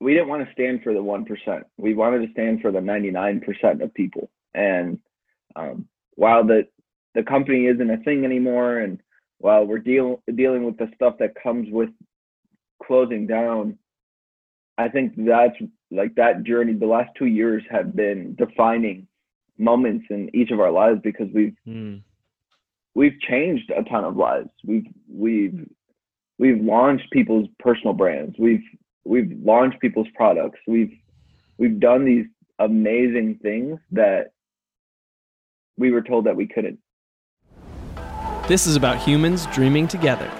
we didn't want to stand for the one percent. We wanted to stand for the ninety nine percent of people. And um, while the the company isn't a thing anymore, and while we're dealing dealing with the stuff that comes with closing down, I think that's like that journey. The last two years have been defining moments in each of our lives because we've mm. we've changed a ton of lives. We've we've we've launched people's personal brands. We've we've launched people's products. We've we've done these amazing things that we were told that we couldn't. This is about humans dreaming together.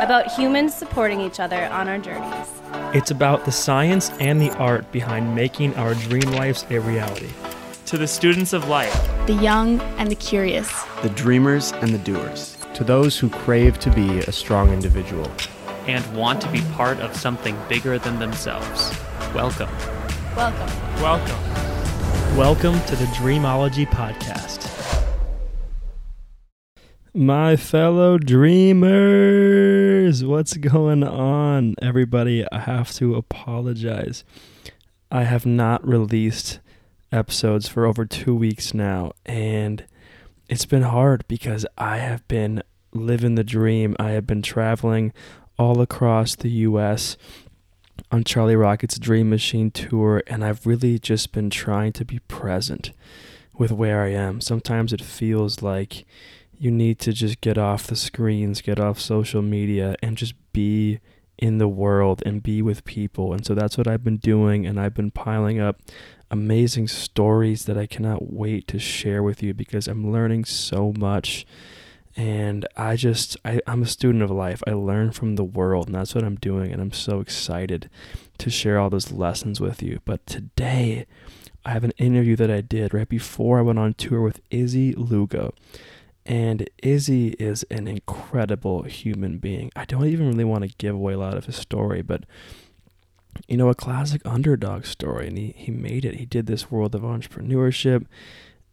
About humans supporting each other on our journeys. It's about the science and the art behind making our dream lives a reality. To the students of life, the young and the curious, the dreamers and the doers, to those who crave to be a strong individual and want to be part of something bigger than themselves. Welcome. Welcome. Welcome. Welcome to the Dreamology Podcast. My fellow dreamers, what's going on? Everybody, I have to apologize. I have not released episodes for over two weeks now, and it's been hard because I have been living the dream. I have been traveling all across the US on Charlie Rocket's Dream Machine tour, and I've really just been trying to be present with where I am. Sometimes it feels like you need to just get off the screens, get off social media, and just be in the world and be with people. And so that's what I've been doing. And I've been piling up amazing stories that I cannot wait to share with you because I'm learning so much. And I just, I, I'm a student of life. I learn from the world, and that's what I'm doing. And I'm so excited to share all those lessons with you. But today, I have an interview that I did right before I went on tour with Izzy Lugo. And Izzy is an incredible human being. I don't even really want to give away a lot of his story, but you know, a classic underdog story. And he, he made it. He did this world of entrepreneurship.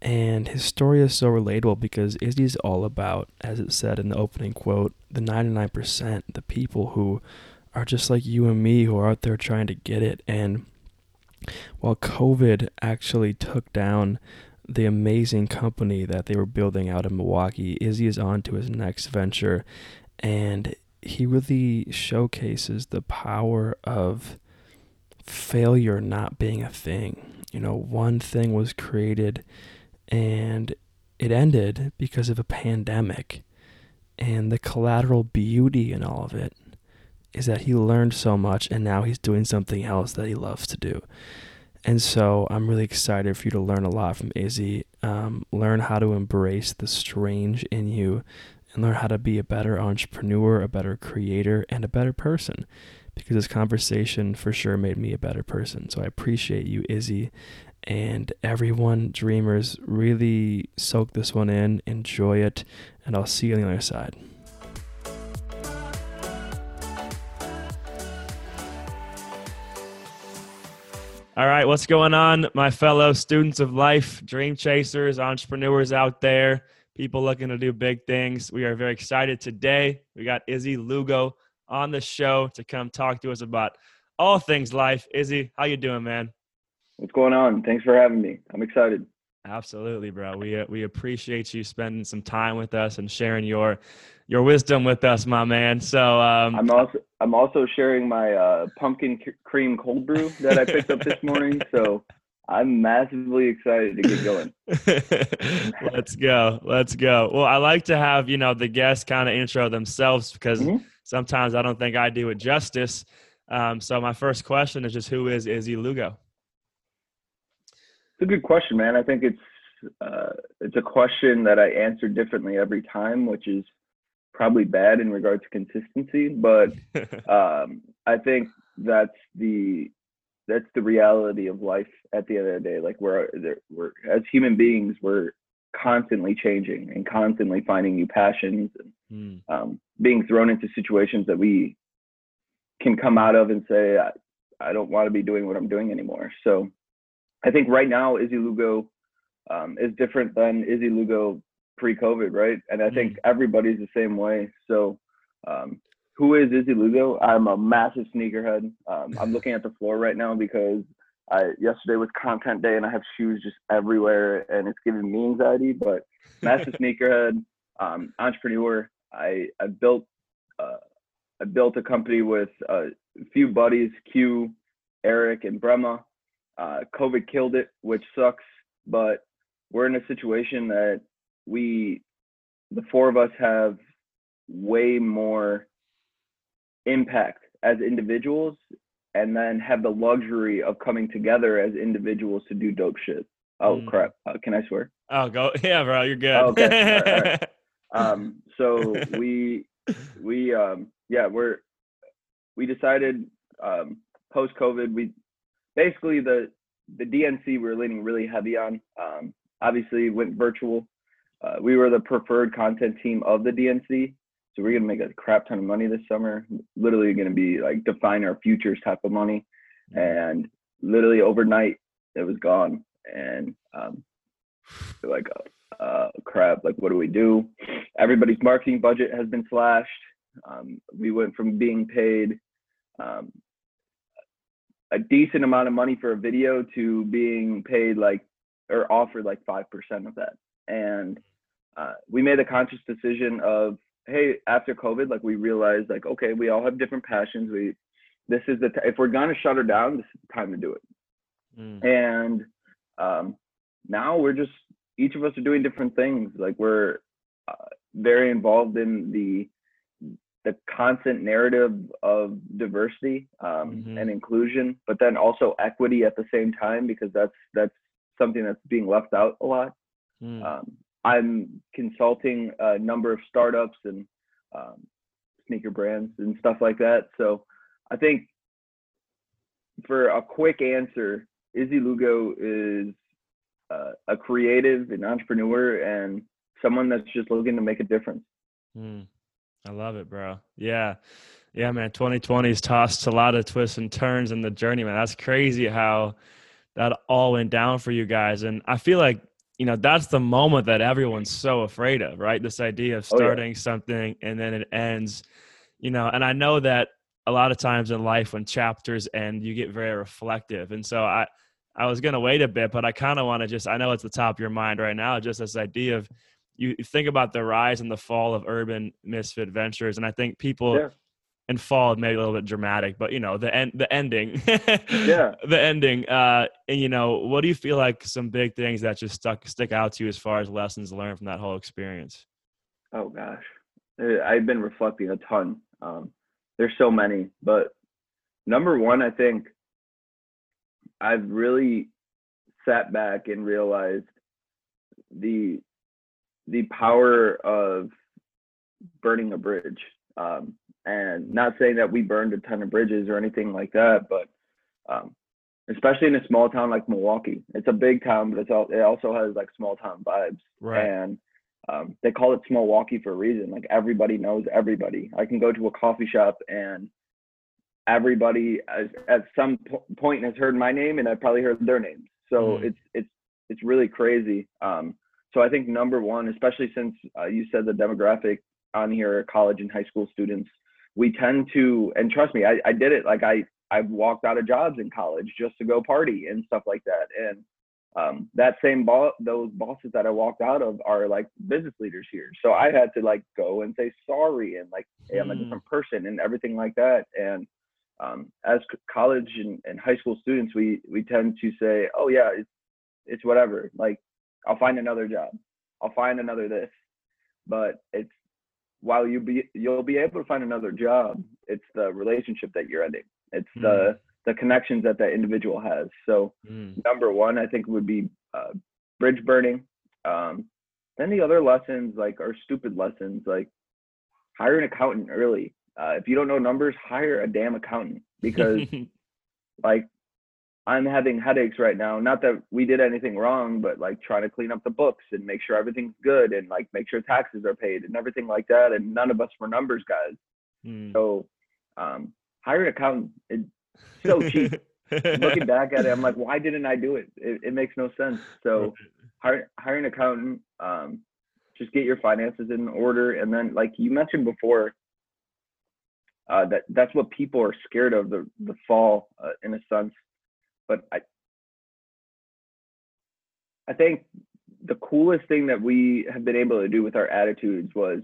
And his story is so relatable because Izzy's all about, as it said in the opening quote, the 99%, the people who are just like you and me who are out there trying to get it. And while COVID actually took down the amazing company that they were building out in Milwaukee. Izzy is on to his next venture, and he really showcases the power of failure not being a thing. You know, one thing was created and it ended because of a pandemic. And the collateral beauty in all of it is that he learned so much and now he's doing something else that he loves to do. And so I'm really excited for you to learn a lot from Izzy. Um, learn how to embrace the strange in you and learn how to be a better entrepreneur, a better creator, and a better person. Because this conversation for sure made me a better person. So I appreciate you, Izzy. And everyone, dreamers, really soak this one in, enjoy it, and I'll see you on the other side. All right, what's going on, my fellow students of life, dream chasers, entrepreneurs out there, people looking to do big things? We are very excited today. We got Izzy Lugo on the show to come talk to us about all things life. Izzy, how you doing, man? What's going on? Thanks for having me. I'm excited. Absolutely, bro. We uh, we appreciate you spending some time with us and sharing your your wisdom with us, my man. So um, I'm also I'm also sharing my uh, pumpkin c- cream cold brew that I picked up this morning. So I'm massively excited to get going. Let's go. Let's go. Well, I like to have you know the guests kind of intro themselves because mm-hmm. sometimes I don't think I do it justice. Um, so my first question is just who is Izzy Lugo? It's a good question, man. I think it's uh, it's a question that I answer differently every time, which is probably bad in regard to consistency, but um, I think that's the that's the reality of life at the end of the day. Like we're we're as human beings, we're constantly changing and constantly finding new passions and mm. um, being thrown into situations that we can come out of and say, I, I don't want to be doing what I'm doing anymore. So I think right now Izzy Lugo um, is different than Izzy Lugo pre-COVID, right? And I think mm. everybody's the same way. So um, who is Izzy Lugo? I'm a massive sneakerhead. Um, I'm looking at the floor right now because I, yesterday was content day and I have shoes just everywhere and it's giving me anxiety. But massive sneakerhead, um, entrepreneur. I I built uh, I built a company with a few buddies, Q, Eric, and Brema. Uh, COVID killed it, which sucks. But we're in a situation that we, the four of us, have way more impact as individuals and then have the luxury of coming together as individuals to do dope shit. Oh mm. crap! Uh, can I swear? Oh, go yeah, bro. You're good. Oh, okay. all right, all right. Um, so we we um, yeah we're we decided um, post COVID we basically the the DNC we were leaning really heavy on. Um, obviously went virtual. Uh, we were the preferred content team of the DNC, so we're gonna make a crap ton of money this summer. Literally gonna be like define our futures type of money, mm-hmm. and literally overnight it was gone. And um, like, uh, uh, crap, like what do we do? Everybody's marketing budget has been slashed. Um, we went from being paid um, a decent amount of money for a video to being paid like or offered like five percent of that. And uh, we made a conscious decision of hey, after COVID, like we realized like okay, we all have different passions. We this is the t- if we're gonna shut her down, this is the time to do it. Mm. And um, now we're just each of us are doing different things. Like we're uh, very involved in the the constant narrative of diversity um, mm-hmm. and inclusion, but then also equity at the same time because that's that's something that's being left out a lot. Mm. Um, I'm consulting a number of startups and um, sneaker brands and stuff like that. So I think for a quick answer, Izzy Lugo is uh, a creative, an entrepreneur, and someone that's just looking to make a difference. Mm. I love it, bro. Yeah. Yeah, man. 2020 has tossed a lot of twists and turns in the journey, man. That's crazy how that all went down for you guys. And I feel like, you know, that's the moment that everyone's so afraid of, right? This idea of starting oh, yeah. something and then it ends, you know, and I know that a lot of times in life when chapters end, you get very reflective. And so I, I was going to wait a bit, but I kind of want to just, I know it's the top of your mind right now, just this idea of you think about the rise and the fall of urban misfit ventures. And I think people, yeah and fall maybe a little bit dramatic, but you know the end, the ending, yeah, the ending. Uh, and you know, what do you feel like some big things that just stuck stick out to you as far as lessons learned from that whole experience? Oh gosh, I've been reflecting a ton. Um, there's so many, but number one, I think I've really sat back and realized the the power of burning a bridge. Um, and not saying that we burned a ton of bridges or anything like that, but um, especially in a small town like Milwaukee, it's a big town, but it's all, it also has like small town vibes. Right. And um, they call it small Milwaukee for a reason. Like everybody knows everybody. I can go to a coffee shop and everybody at some po- point has heard my name and I've probably heard their names. So mm. it's it's it's really crazy. Um, so I think number one, especially since uh, you said the demographic on here, are college and high school students, we tend to, and trust me, I, I did it. Like I, I walked out of jobs in college just to go party and stuff like that. And um, that same boss, those bosses that I walked out of are like business leaders here. So I had to like go and say sorry and like, hey, I'm a hmm. different person and everything like that. And um, as college and, and high school students, we we tend to say, oh yeah, it's it's whatever. Like I'll find another job. I'll find another this. But it's while you be you'll be able to find another job, it's the relationship that you're ending. It's mm. the the connections that that individual has. So mm. number one, I think would be uh, bridge burning. Um, then the other lessons like are stupid lessons like hire an accountant early. Uh, if you don't know numbers, hire a damn accountant because like I'm having headaches right now. Not that we did anything wrong, but like trying to clean up the books and make sure everything's good and like make sure taxes are paid and everything like that. And none of us were numbers guys. Mm. So um, hire an accountant. It's so cheap. Looking back at it, I'm like, why didn't I do it? It, it makes no sense. So hire, hire an accountant. Um, just get your finances in order. And then like you mentioned before, Uh, that that's what people are scared of the the fall uh, in a sense. But I I think the coolest thing that we have been able to do with our attitudes was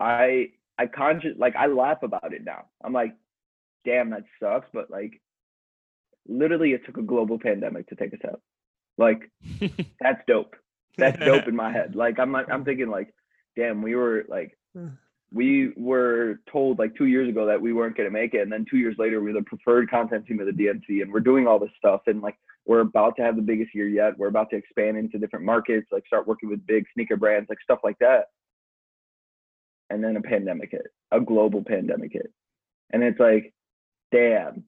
I I conscious like I laugh about it now. I'm like, damn, that sucks, but like literally it took a global pandemic to take us out. Like that's dope. That's dope in my head. Like I'm like I'm thinking like, damn, we were like we were told like two years ago that we weren't gonna make it, and then two years later we're the preferred content team of the DNC, and we're doing all this stuff, and like we're about to have the biggest year yet. We're about to expand into different markets, like start working with big sneaker brands, like stuff like that. And then a pandemic hit, a global pandemic hit, and it's like, damn,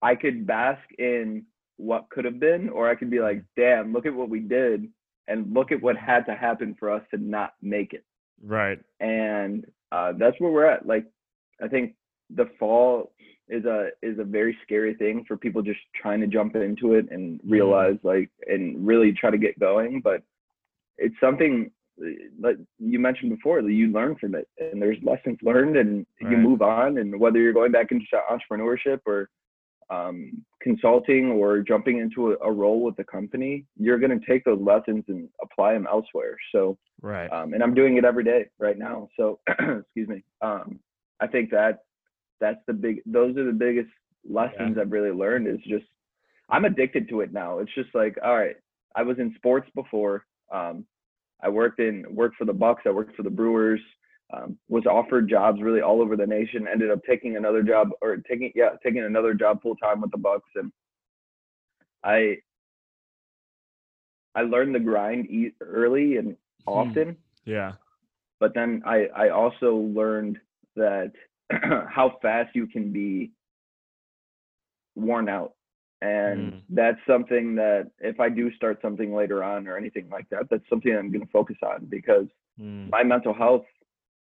I could bask in what could have been, or I could be like, damn, look at what we did, and look at what had to happen for us to not make it. Right. And uh, that's where we're at. Like, I think the fall is a is a very scary thing for people just trying to jump into it and Mm-hmm. realize like and really try to get going. But it's something like you mentioned before that you learn from it, and there's lessons learned, and you move on. And whether you're going back into entrepreneurship or um, consulting or jumping into a, a role with the company, you're going to take those lessons and apply them elsewhere. So, Right. um, and I'm doing it every day right now. So, excuse me. Um, I think that that's the big. Those are the biggest lessons I've really learned. Is just I'm addicted to it now. It's just like, all right, I was in sports before. Um, I worked in worked for the Bucks. I worked for the Brewers. Um, was offered jobs really all over the nation. Ended up taking another job or taking yeah taking another job full time with the Bucks, and I I learned the grind e- early and often, Yeah. but then I I also learned that how fast you can be worn out. And Mm. that's something that if I do start something later on or anything like that, that's something I'm going to focus on because Mm. my mental health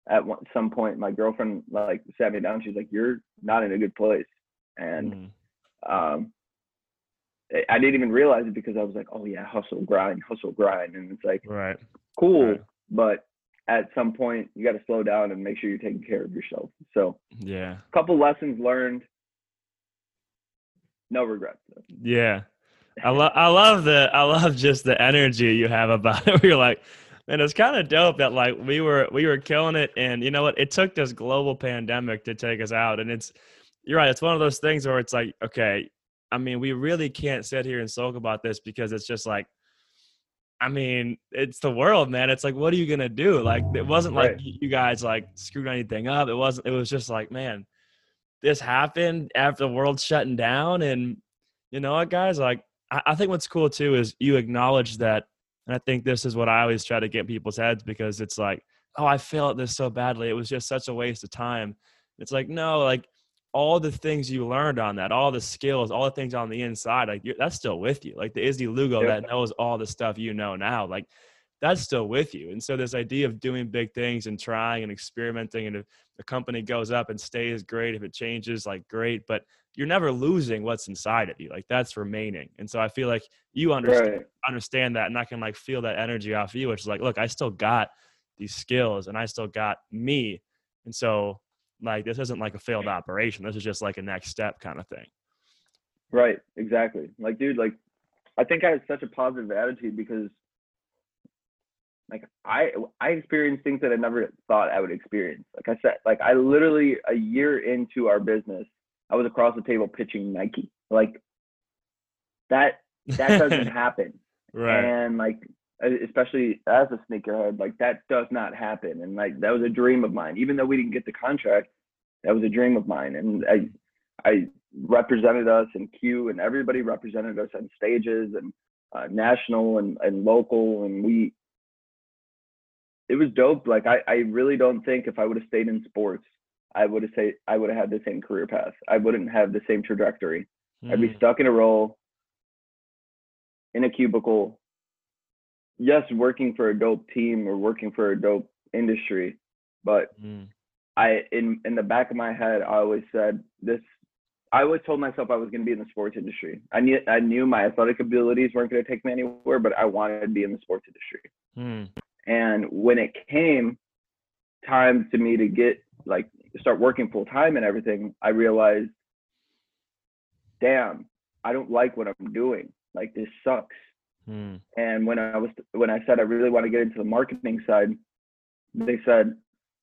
at one, some point, my girlfriend like sat me down. She's like, "You're not in a good place," and Mm. um, I- didn't even realize it because I was like, "Oh yeah, hustle, grind, hustle, grind," and it's like, Right. cool, Right. but at some point you got to slow down and make sure you're taking care of yourself. So, Yeah. a couple lessons learned. No regrets. though. Yeah. I love I love the I love just the energy you have about it. You're like, and it's kind of dope that like we were we were killing it, and you know what? It took this global pandemic to take us out, and it's you're right. It's one of those things where it's like, okay, I mean, we really can't sit here and sulk about this because it's just like, I mean, it's the world, man. It's like, what are you gonna do? Like, it wasn't like Right. you you guys like screwed anything up. It wasn't. It was just like, man, this happened after the world's shutting down, and you know what, guys? Like, I, I think what's cool too is you acknowledge that, and I think this is what I always try to get people's heads because it's like, oh, I failed at this so badly. It was just such a waste of time. It's like, no, like all the things you learned on that, all the skills, all the things on the inside, like you're, that's still with you. Like the Izzy Lugo Yep. that knows all the stuff you know now, like that's still with you. And so this idea of doing big things and trying and experimenting, and the company goes up and stays, great. If it changes, like great. But you're never losing what's inside of you. Like that's remaining. And so I feel like you understand Right. understand that and I can like feel that energy off you, which is like, look, I still got these skills and I still got me. And so like this isn't like a failed operation. This is just like a next step kind of thing. Right. Exactly. Like, dude, like, I think I had such a positive attitude because, like, I I experienced things that I never thought I would experience. Like I said, like I literally a year into our business, I was across the table pitching Nike. Like, that that doesn't happen. right. and like especially as a sneakerhead like that does not happen and like that was a dream of mine even though we didn't get the contract that was a dream of mine and i i represented us in q and everybody represented us on stages and uh, national and, and local and we it was dope like i i really don't think if i would have stayed in sports i would have say i would have had the same career path i wouldn't have the same trajectory I'd be Mm, stuck in a role in a cubicle. Yes, working for a dope team or working for a dope industry, but mm, I in in the back of my head, I always said this. I always told myself I was going to be in the sports industry. I knew I knew my athletic abilities weren't going to take me anywhere, but I wanted to be in the sports industry. mm, And when it came, time to me to get like start working full time and everything, I realized, damn, I don't like what I'm doing. Like this sucks. Hmm. And when I was when I said I really want to get into the marketing side, they said,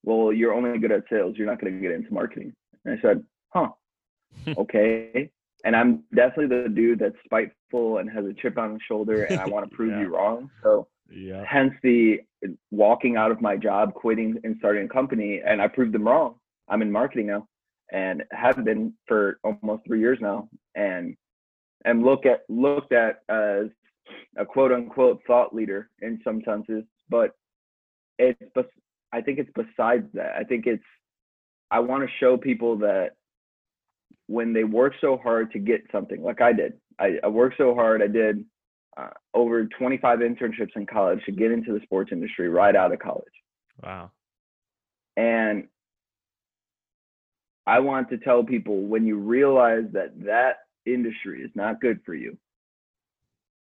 "Well, you're only good at sales. You're not going to get into marketing." And I said, "Huh, okay." And I'm definitely the dude that's spiteful and has a chip on his shoulder, and I want to prove Yeah. you wrong. So Yeah. hence the walking out of my job, quitting and starting a company, and I proved them wrong. I'm in marketing now, and have been for almost three years now, and am look at looked at as a quote unquote thought leader in some senses, but it's I think it's besides that. I think it's I want to show people that when they work so hard to get something, like I did, I, I worked so hard. I did uh, over 25 internships in college to get into the sports industry right out of college. Wow. And I want to tell people when you realize that that industry is not good for you,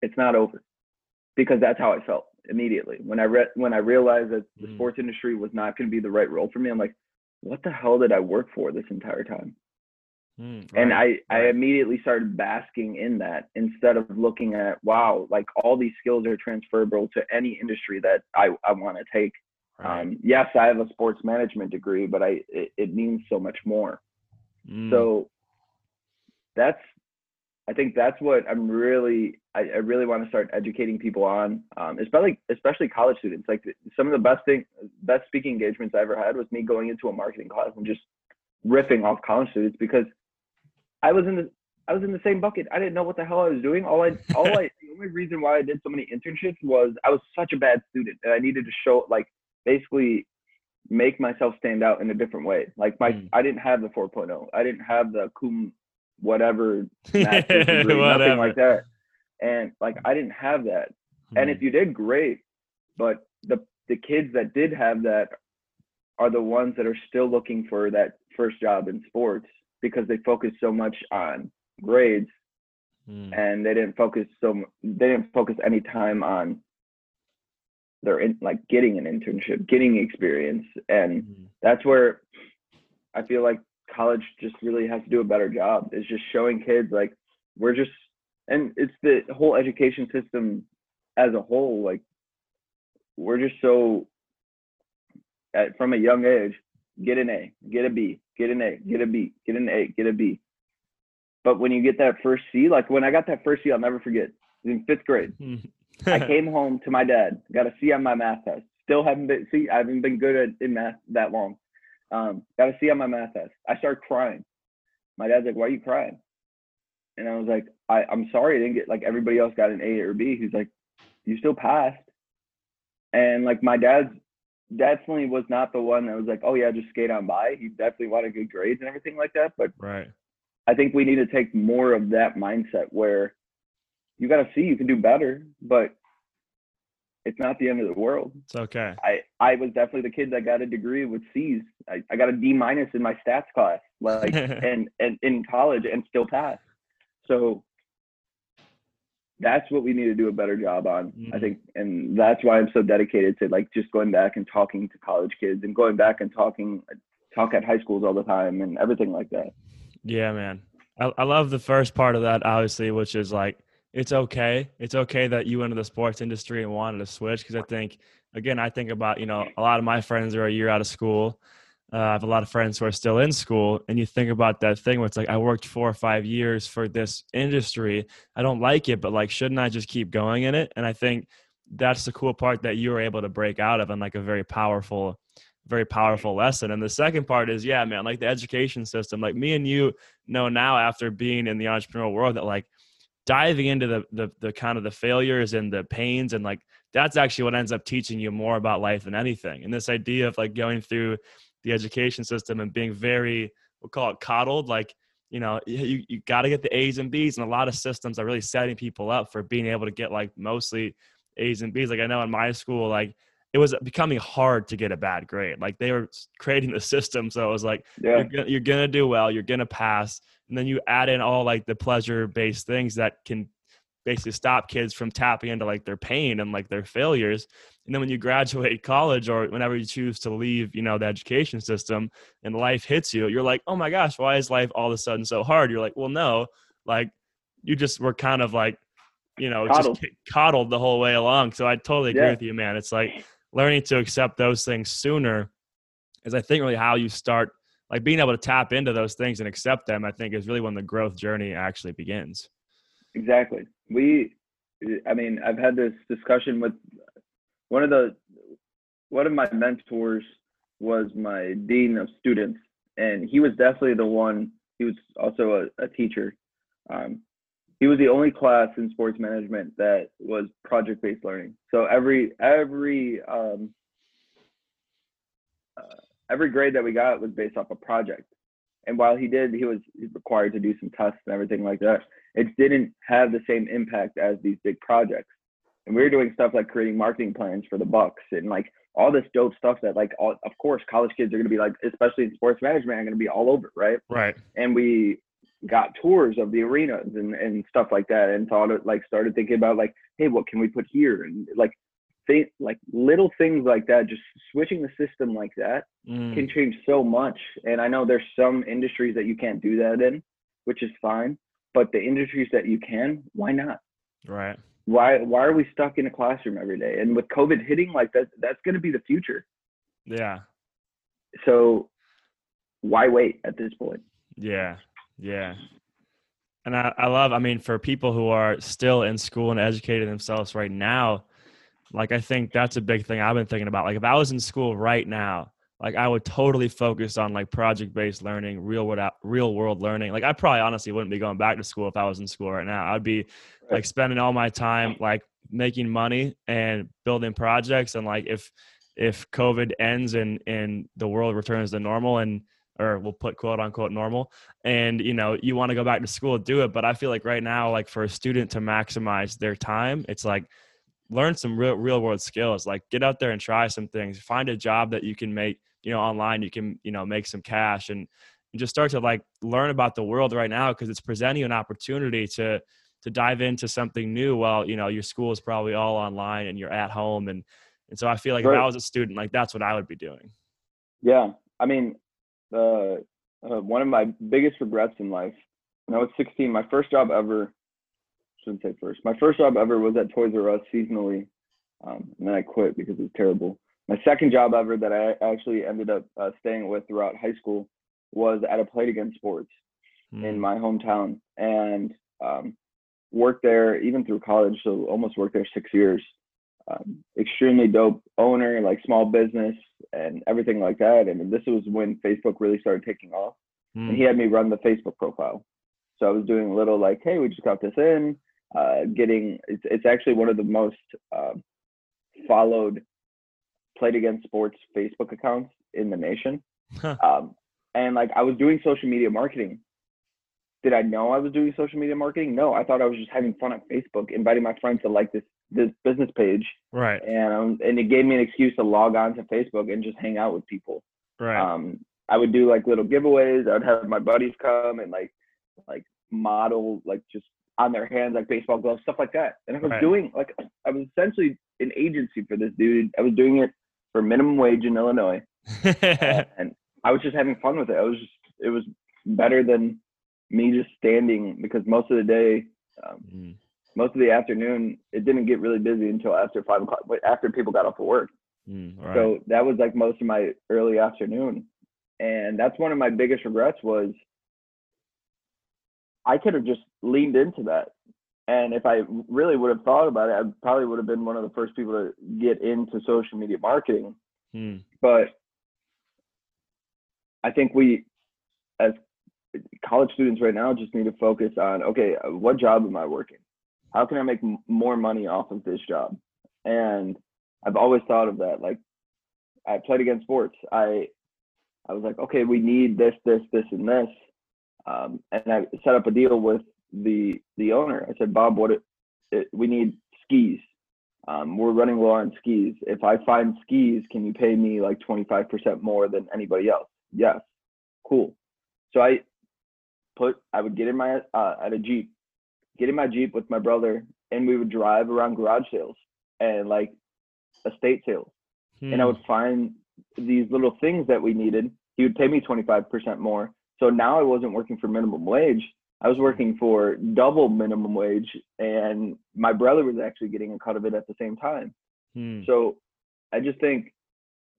it's not over. Because that's how I felt immediately when I read when I realized that the Mhm. sports industry was not going to be the right role for me. I'm like, what the hell did I work for this entire time? And right, I, I right. immediately started basking in that instead of looking at wow like all these skills are transferable to any industry that i, I want to take Right. um, yes i have a sports management degree but i it, it means so much more Mm. so that's i think that's what i'm really i, I really want to start educating people on um, especially especially college students like some of the best thing best speaking engagements i ever had was me going into a marketing class and just ripping off college students because i was in the I was in the same bucket. I didn't know what the hell I was doing. All I, all I, the only reason why I did so many internships was I was such a bad student, and I needed to show, like, basically, make myself stand out in a different way. Like my, Mm. I didn't have the 4.0. I didn't have the cum, whatever, master's degree, nothing like that. And like I didn't have that. And Hmm. if you did, great. But the the kids that did have that are the ones that are still looking for that first job in sports because they focus so much on grades Hmm. and they didn't focus so they didn't focus any time on their in, like getting an internship, getting experience, and Hmm. that's where I feel like college just really has to do a better job. Is just showing kids like we're just and it's the whole education system as a whole like we're just so at, from a young age get an A, get a B, get an A, get a B, get an A, get a B. But when you get that first C, like when I got that first C, I'll never forget. In fifth grade. I came home to my dad, got a C on my math test. Still haven't been see, I haven't been good at in math that long. Um, got a C on my math test. I started crying. My dad's like, "Why are you crying?" And I was like, I, "I'm sorry, I didn't get like everybody else got an A or B." He's like, "You still passed." And like my dad's definitely was not the one that was like, "Oh yeah, just skate on by." He definitely wanted good grades and everything like that. But Right. I think we need to take more of that mindset where you got to see you can do better, but it's not the end of the world. It's okay. I, I was definitely the kid that got a degree with C's. I, I got a D minus in my stats class, like and and in college and still passed. So that's what we need to do a better job on, I Mhm. think, and that's why I'm so dedicated to like just going back and talking to college kids and going back and talking talk at high schools all the time and everything like that. Yeah, man. I, I love the first part of that, obviously, which is like, it's okay. It's okay that you went into the sports industry and wanted to switch. Because I think, again, I think about, you know, a lot of my friends are a year out of school. Uh, I have a lot of friends who are still in school. And you think about that thing where it's like, I worked four or five years for this industry. I don't like it, but like, shouldn't I just keep going in it? And I think that's the cool part that you were able to break out of and like a very powerful very powerful lesson. And the second part is, yeah, man, like the education system. Like me and you know now after being in the entrepreneurial world that like diving into the the the kind of the failures and the pains and like that's actually what ends up teaching you more about life than anything. And this idea of like going through the education system and being very we'll call it coddled, like you know, you, you got to get the A's and B's, and a lot of systems are really setting people up for being able to get like mostly A's and B's. Like I know in my school, like it was becoming hard to get a bad grade. Like they were creating the system, so it was like Yeah. you're, gonna, you're gonna do well, you're gonna pass, and then you add in all like the pleasure based things that can basically stop kids from tapping into like their pain and like their failures. And then when you graduate college or whenever you choose to leave, you know, the education system and life hits you, you're like, oh my gosh, why is life all of a sudden so hard? You're like, well, no, like you just were kind of like, you know, Coddled. just coddled the whole way along. So I totally agree Yeah. with you, man. It's like learning to accept those things sooner is I think really how you start like being able to tap into those things and accept them, I think is really when the growth journey actually begins. Exactly. We, I mean, I've had this discussion with one of the, one of my mentors was my dean of students, and he was definitely the one. He was also a, a teacher. Um, he was the only class in sports management that was project-based learning. So every every um, uh, every grade that we got was based off a project. And while he did, he was required to do some tests and everything like that it didn't have the same impact as these big projects. And we were doing stuff like creating marketing plans for the Bucks and like all this dope stuff that like all, of course college kids are going to be like especially in sports management are going to be all over, right? Right. And we got tours of the arenas and, and stuff like that and thought it like started thinking about like hey what can we put here and like think like little things like that just switching the system like that Mm. can change so much. And I know there's some industries that you can't do that in, which is fine. But the industries that you can, why not? Right. Why why are we stuck in a classroom every day? And with COVID hitting, like that, that's going to be the future. Yeah. So why wait at this point? Yeah. Yeah. And I, I love, I mean, for people who are still in school and educating themselves right now, like I think that's a big thing I've been thinking about. Like if I was in school right now, like I would totally focus on like project based learning, real world real world learning. Like I probably honestly wouldn't be going back to school if I was in school right now. I'd be like spending all my time like making money and building projects and like if if COVID ends and and the world returns to normal and or we'll put quote unquote normal and you know you want to go back to school do it but i feel like right now like for a student to maximize their time it's like learn some real real world skills like get out there and try some things find a job that you can make you know online you can you know make some cash and, and just start to like learn about the world right now because it's presenting you an opportunity to to dive into something new while you know your school is probably all online and you're at home and and so i feel like if i was a student like that's what i would be doing Yeah, I mean, uh, uh, one of my biggest regrets in life. When I was 16, my first job ever. Shouldn't say first. My first job ever was at Toys R Us seasonally, um, and then I quit because it was terrible. My second job ever that I actually ended up uh, staying with throughout high school was at a Play It Again Sports in Mm. my hometown, and um, worked there even through college. So almost worked there six years. Um, extremely dope owner, like small business and everything like that. And this was when Facebook really started taking off. Mm. And he had me run the Facebook profile. So I was doing a little like, hey, we just got this in. Uh, getting it's it's actually one of the most um followed Play It Again Sports Facebook accounts in the nation. Huh. Um, and like I was doing social media marketing. Did I know I was doing social media marketing? No, I thought I was just having fun on Facebook, inviting my friends to like this this business page, right and um, and it gave me an excuse to log on to Facebook and just hang out with people. right Um, I would do like little giveaways. I would have my buddies come and like like model like just on their hands like baseball gloves, stuff like that. And I was Right. doing like I was essentially an agency for this dude. I was doing it for minimum wage in Illinois, and I was just having fun with it. I was just it was better than me just standing because most of the day, um, Mm. most of the afternoon, it didn't get really busy until after five o'clock. But after people got off of work. Mm, right. So that was like most of my early afternoon. And that's one of my biggest regrets was I could have just leaned into that. And if I really would have thought about it, I probably would have been one of the first people to get into social media marketing. Mm. But I think we, as college students right now, just need to focus on okay, what job am I working? How can I make m- more money off of this job? And I've always thought of that. Like, I Play It Again Sports. I, I was like, okay, we need this, this, this, and this. Um, and I set up a deal with the the owner. I said, Bob, what it, it we need skis. Um, we're running low on skis. If I find skis, can you pay me like 25% more than anybody else? Yes. Cool. So I put, I would get in my, uh, at a Jeep, get in my Jeep with my brother and we would drive around garage sales and like estate sales. And I Hmm. would find these little things that we needed. He would pay me 25% more. So now I wasn't working for minimum wage. I was working for double minimum wage and my brother was actually getting a cut of it at the same time. Hmm. So I just think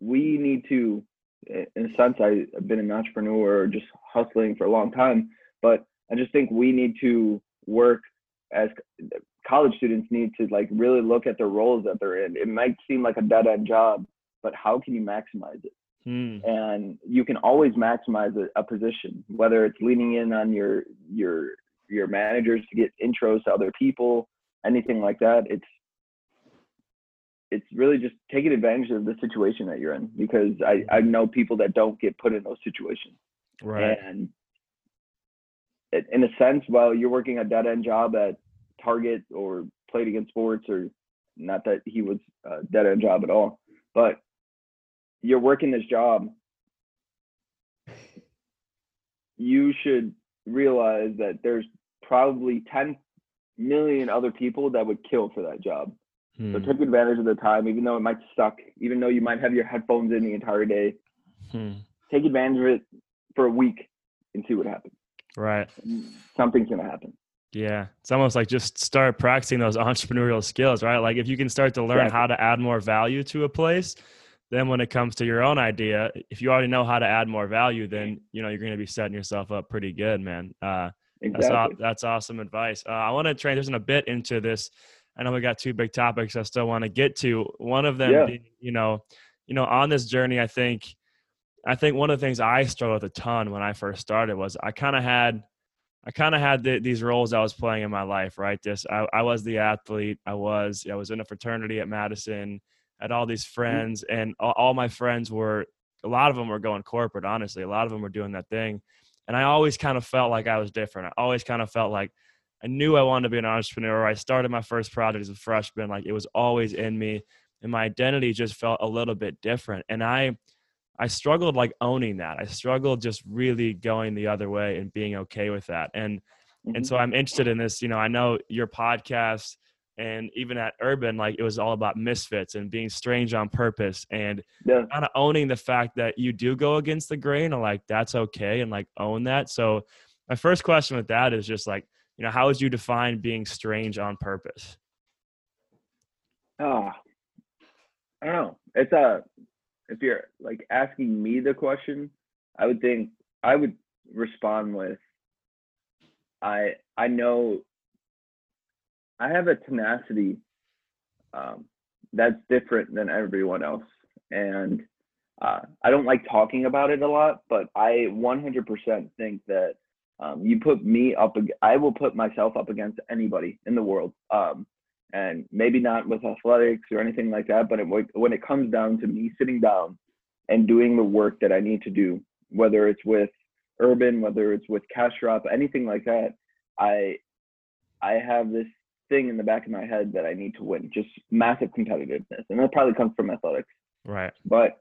we need to, in a sense, I've been an entrepreneur or just hustling for a long time, but I just think we need to work as college students need to like really look at the roles that they're in. It might seem like a dead end job, but how can you maximize it? Hmm. And you can always maximize a, a position, whether it's leaning in on your your your managers to get intros to other people, anything like that. It's it's really just taking advantage of the situation that you're in because I, I know people that don't get put in those situations. Right. And it- in a sense, while you're working a dead end job at Target or Play It Again Sports, or not that he was a dead end job at all, but you're working this job, you should realize that there's probably 10 million other people that would kill for that job. So Hmm. take advantage of the time, even though it might suck, even though you might have your headphones in the entire day. Hmm. Take advantage of it for a week and see what happens. Right. Something's gonna happen. Yeah. It's almost like just start practicing those entrepreneurial skills, right? Like if you can start to learn Exactly. how to add more value to a place, then when it comes to your own idea, if you already know how to add more value, then you know you're going to be setting yourself up pretty good, man. Uh, that's Exactly. that's awesome advice. Uh, I want to transition a bit into this. I know we got two big topics I still want to get to. One of them, Yeah. being, you know, you know, on this journey, I think, I think one of the things I struggled with a ton when I first started was I kind of had, I kind of had the, these roles I was playing in my life, right? This, I, I was the athlete. I was, I was in a fraternity at Madison. Had all these friends, and all, all my friends were, a lot of them were going corporate. Honestly, a lot of them were doing that thing, and I always kind of felt like I was different. I always kind of felt like I knew I wanted to be an entrepreneur. I started my first project as a freshman. Like it was always in me, and my identity just felt a little bit different. And I, I struggled like owning that. I struggled just really going the other way and being okay with that. And Mhm. and so I'm interested in this. You know, I know your podcast and even at Urban, like it was all about misfits and being strange on purpose and yeah. kind of owning the fact that you do go against the grain and like that's okay and like own that. So my first question with that is just like, you know, how would you define being strange on purpose? Ah, I don't know. It's a if you're like asking me the question, I would think I would respond with I I know I have a tenacity um, that's different than everyone else, and uh, I don't like talking about it a lot, but I 100% think that um, you put me up, I will put myself up against anybody in the world. Um, and maybe not with athletics or anything like that, but it, when it comes down to me sitting down and doing the work that I need to do, whether it's with Urban, whether it's with Cash Drop, anything like that, I I have this thing in the back of my head that I need to win, just massive competitiveness, and that probably comes from athletics. Right. But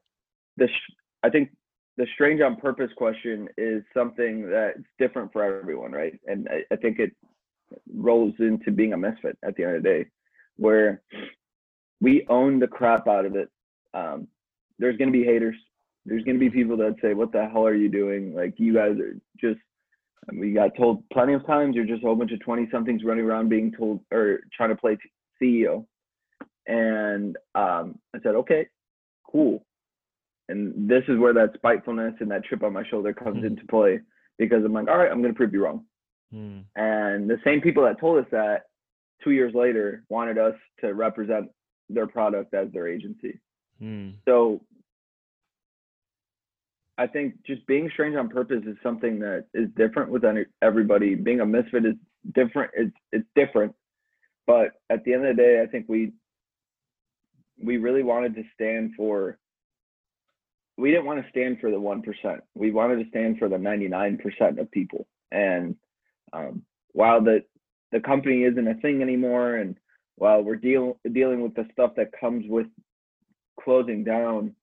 the sh- I think the strange on purpose question is something that's different for everyone, right? And I, I think it rolls into being a misfit at the end of the day, where we own the crap out of it. Um, there's gonna be haters. There's gonna be people that say, "What the hell are you doing? Like you guys are just." And We got told plenty of times you're just a whole bunch of twenty somethings running around being told or trying to play t- CEO. And um, I said, okay, cool. And this is where that spitefulness and that chip on my shoulder comes Mhm. into play because I'm like, all right, I'm going to prove you wrong. Hmm. And the same people that told us that two years later wanted us to represent their product as their agency. Hmm. So I think just being strange on purpose is something that is different with everybody. Being a misfit is different. It's it's different, but at the end of the day, I think we we really wanted to stand for. We didn't want to stand for the one percent. We wanted to stand for the ninety nine percent of people. And um, while the the company isn't a thing anymore, and while we're deal, dealing with the stuff that comes with closing down,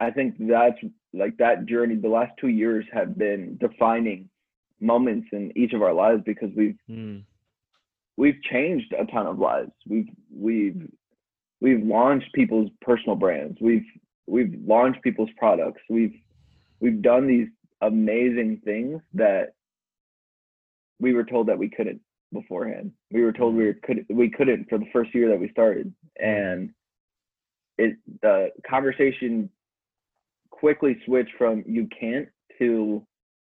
I think that's like that journey. The last two years have been defining moments in each of our lives because we've Hmm. we've changed a ton of lives. We've we've we've launched people's personal brands. We've we've launched people's products. We've we've done these amazing things that we were told that we couldn't beforehand. We were told we were, could we couldn't for the first year that we started, and it the conversation quickly switch from you can't to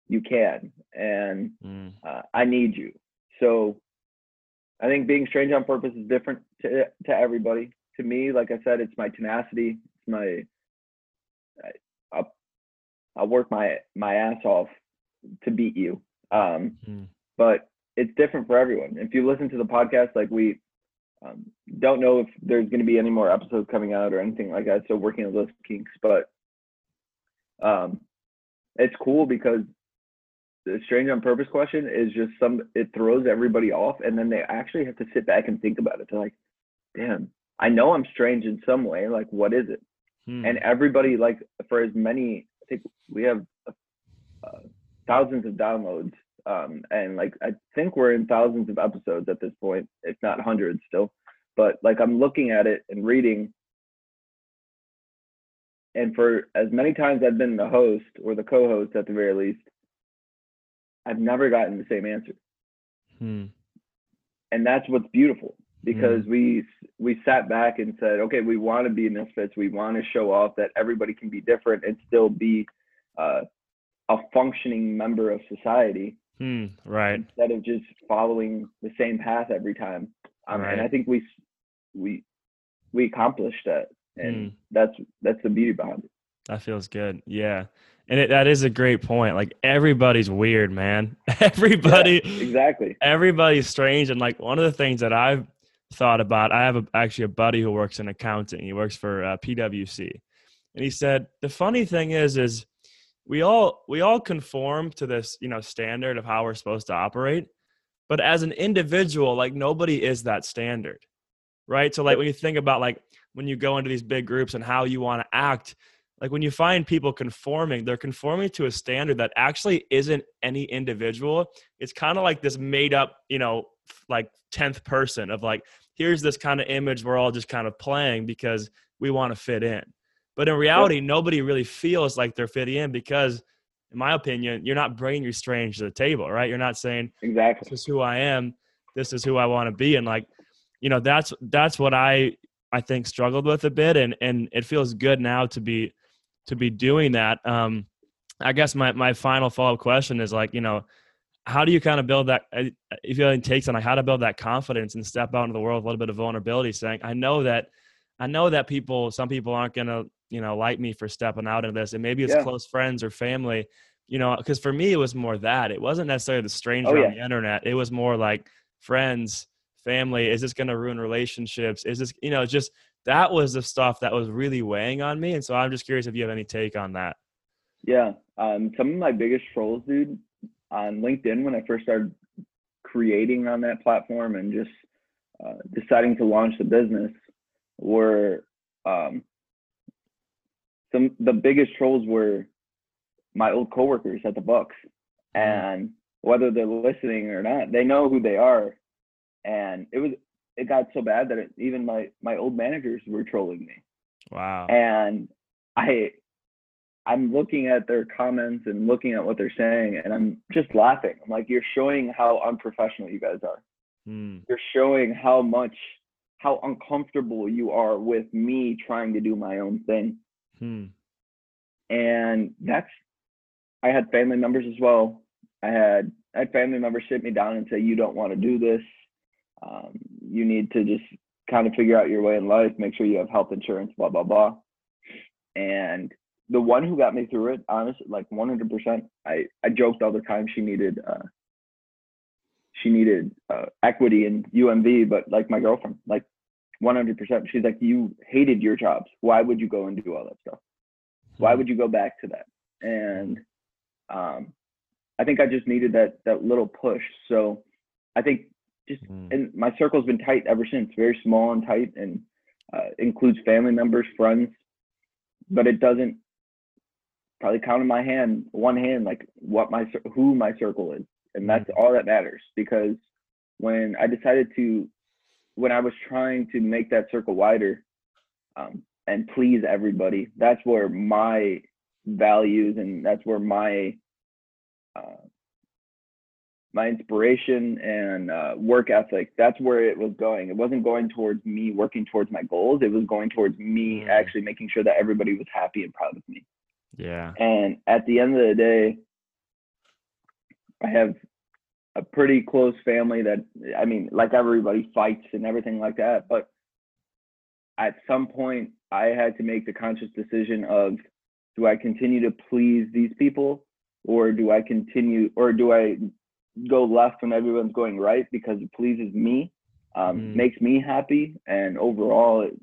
you can, and Mm. uh, I need you. So I think being strange on purpose is different to to everybody. To me, like I said, it's my tenacity. It's my I, I'll, I'll work my my ass off to beat you. Um, Mm. but it's different for everyone. If you listen to the podcast, like we um, don't know if there's going to be any more episodes coming out or anything like that. So working on those kinks, but um, it's cool because the strange on purpose question is just some it throws everybody off and then they actually have to sit back and think about it. They're like damn i know i'm strange in some way like what is it? Hmm. and everybody like for as many i think we have uh, thousands of downloads um and like i think we're in thousands of episodes at this point if not hundreds still. But like i'm looking at it and reading and for as many times i've been the host or the co-host at the very least i've never gotten the same answer Hmm. and that's what's beautiful because we we sat back and said okay we want to be misfits we want to show off that everybody can be different and still be uh, a functioning member of society Hmm. Right. instead of just following the same path every time um, and i think we we we accomplished that and Hmm. that's that's the beauty behind it That feels good. Yeah. And it, that is a great point. Like everybody's weird, man. Everybody, Yeah, exactly everybody's strange. And like one of the things that I've thought about, I have a, actually a buddy who works in accounting. He works for uh, PwC, and he said the funny thing is, is we all we all conform to this, you know, standard of how we're supposed to operate. But as an individual, like nobody is that standard, right? So like when you think about like when you go into these big groups and how you want to act like when you find people conforming they're conforming to a standard that actually isn't any individual. It's kind of like this made up you know like 10th person of like here's this kind of image we're all just kind of playing because we want to fit in. But in reality nobody really feels like they're fitting in because in my opinion you're not bringing your strange to the table right? You're not saying exactly. This is who I am. This is who I want to be. And like, you know, that's that's what I I think struggled with a bit. And and it feels good now to be to be doing that. Um, I guess my my final follow up question is like, you know, how do you kind of build that? uh, If you have any takes on like how to build that confidence and step out into the world with a little bit of vulnerability, saying, I know that I know that people, some people aren't gonna, you know, like me for stepping out into this, and maybe it's Yeah. close friends or family you know, because for me it was more that it wasn't necessarily the stranger Oh, on the internet. It was more like friends, family. Is this going to ruin relationships? Is this, you know, just that was the stuff that was really weighing on me. And so I'm just curious if you have any take on that. Yeah. Um, some of my biggest trolls, dude, on LinkedIn when I first started creating on that platform and just uh, deciding to launch the business were um, some the biggest trolls were my old coworkers at the Bucks, and whether they're listening or not, they know who they are. And it was it got so bad that it, even my my old managers were trolling me Wow. and I I'm looking at their comments and looking at what they're saying and I'm just laughing. I'm like, you're showing how unprofessional you guys are. Hmm. You're showing how much how uncomfortable you are with me trying to do my own thing. Hmm. And that's I had family members as well. I had I had family members sit me down and say, You don't want to do this. Um, you need to just kind of figure out your way in life, make sure you have health insurance, blah, blah, blah. And the one who got me through it, honestly, like 100%, I, I joked all the time she needed, uh, she needed uh, equity in UMV, but like my girlfriend, like 100%, she's like, you hated your jobs. Why would you go and do all that stuff? Why would you go back to that? And um, I think I just needed that that little push. So I think just Hmm. and my circle's been tight ever since, very small and tight, and uh, includes family members, friends, but it doesn't probably count in my hand, one hand, like what my who my circle is, and that's all that matters because when I decided to, when I was trying to make that circle wider um, and please everybody, that's where my values and that's where my uh, my inspiration and uh, work ethic that's where it was going it wasn't going towards me working towards my goals it was going towards me Mm. actually making sure that everybody was happy and proud of me Yeah. and at the end of the day i have a pretty close family that i mean like everybody fights and everything like that but at some point i had to make the conscious decision of do i continue to please these people or do i continue or do i go left when everyone's going right because it pleases me um, Mm. makes me happy and overall it,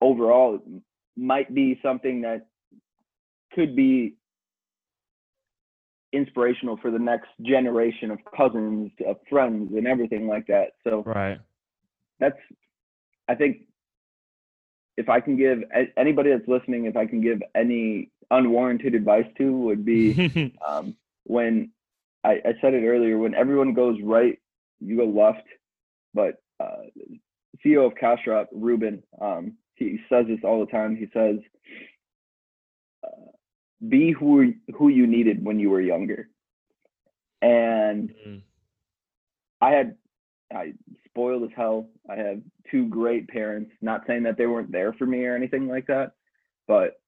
overall it might be something that could be inspirational for the next generation of cousins of friends and everything like that so Right. that's i think if i can give anybody that's listening if i can give any unwarranted advice to would be um, when I, I said it earlier when everyone goes right you go left but uh, ceo of CashDrop ruben um, he says this all the time he says uh, be who who you needed when you were younger and Mm. I had I spoiled as hell. I have two great parents. Not saying that they weren't there for me or anything like that, but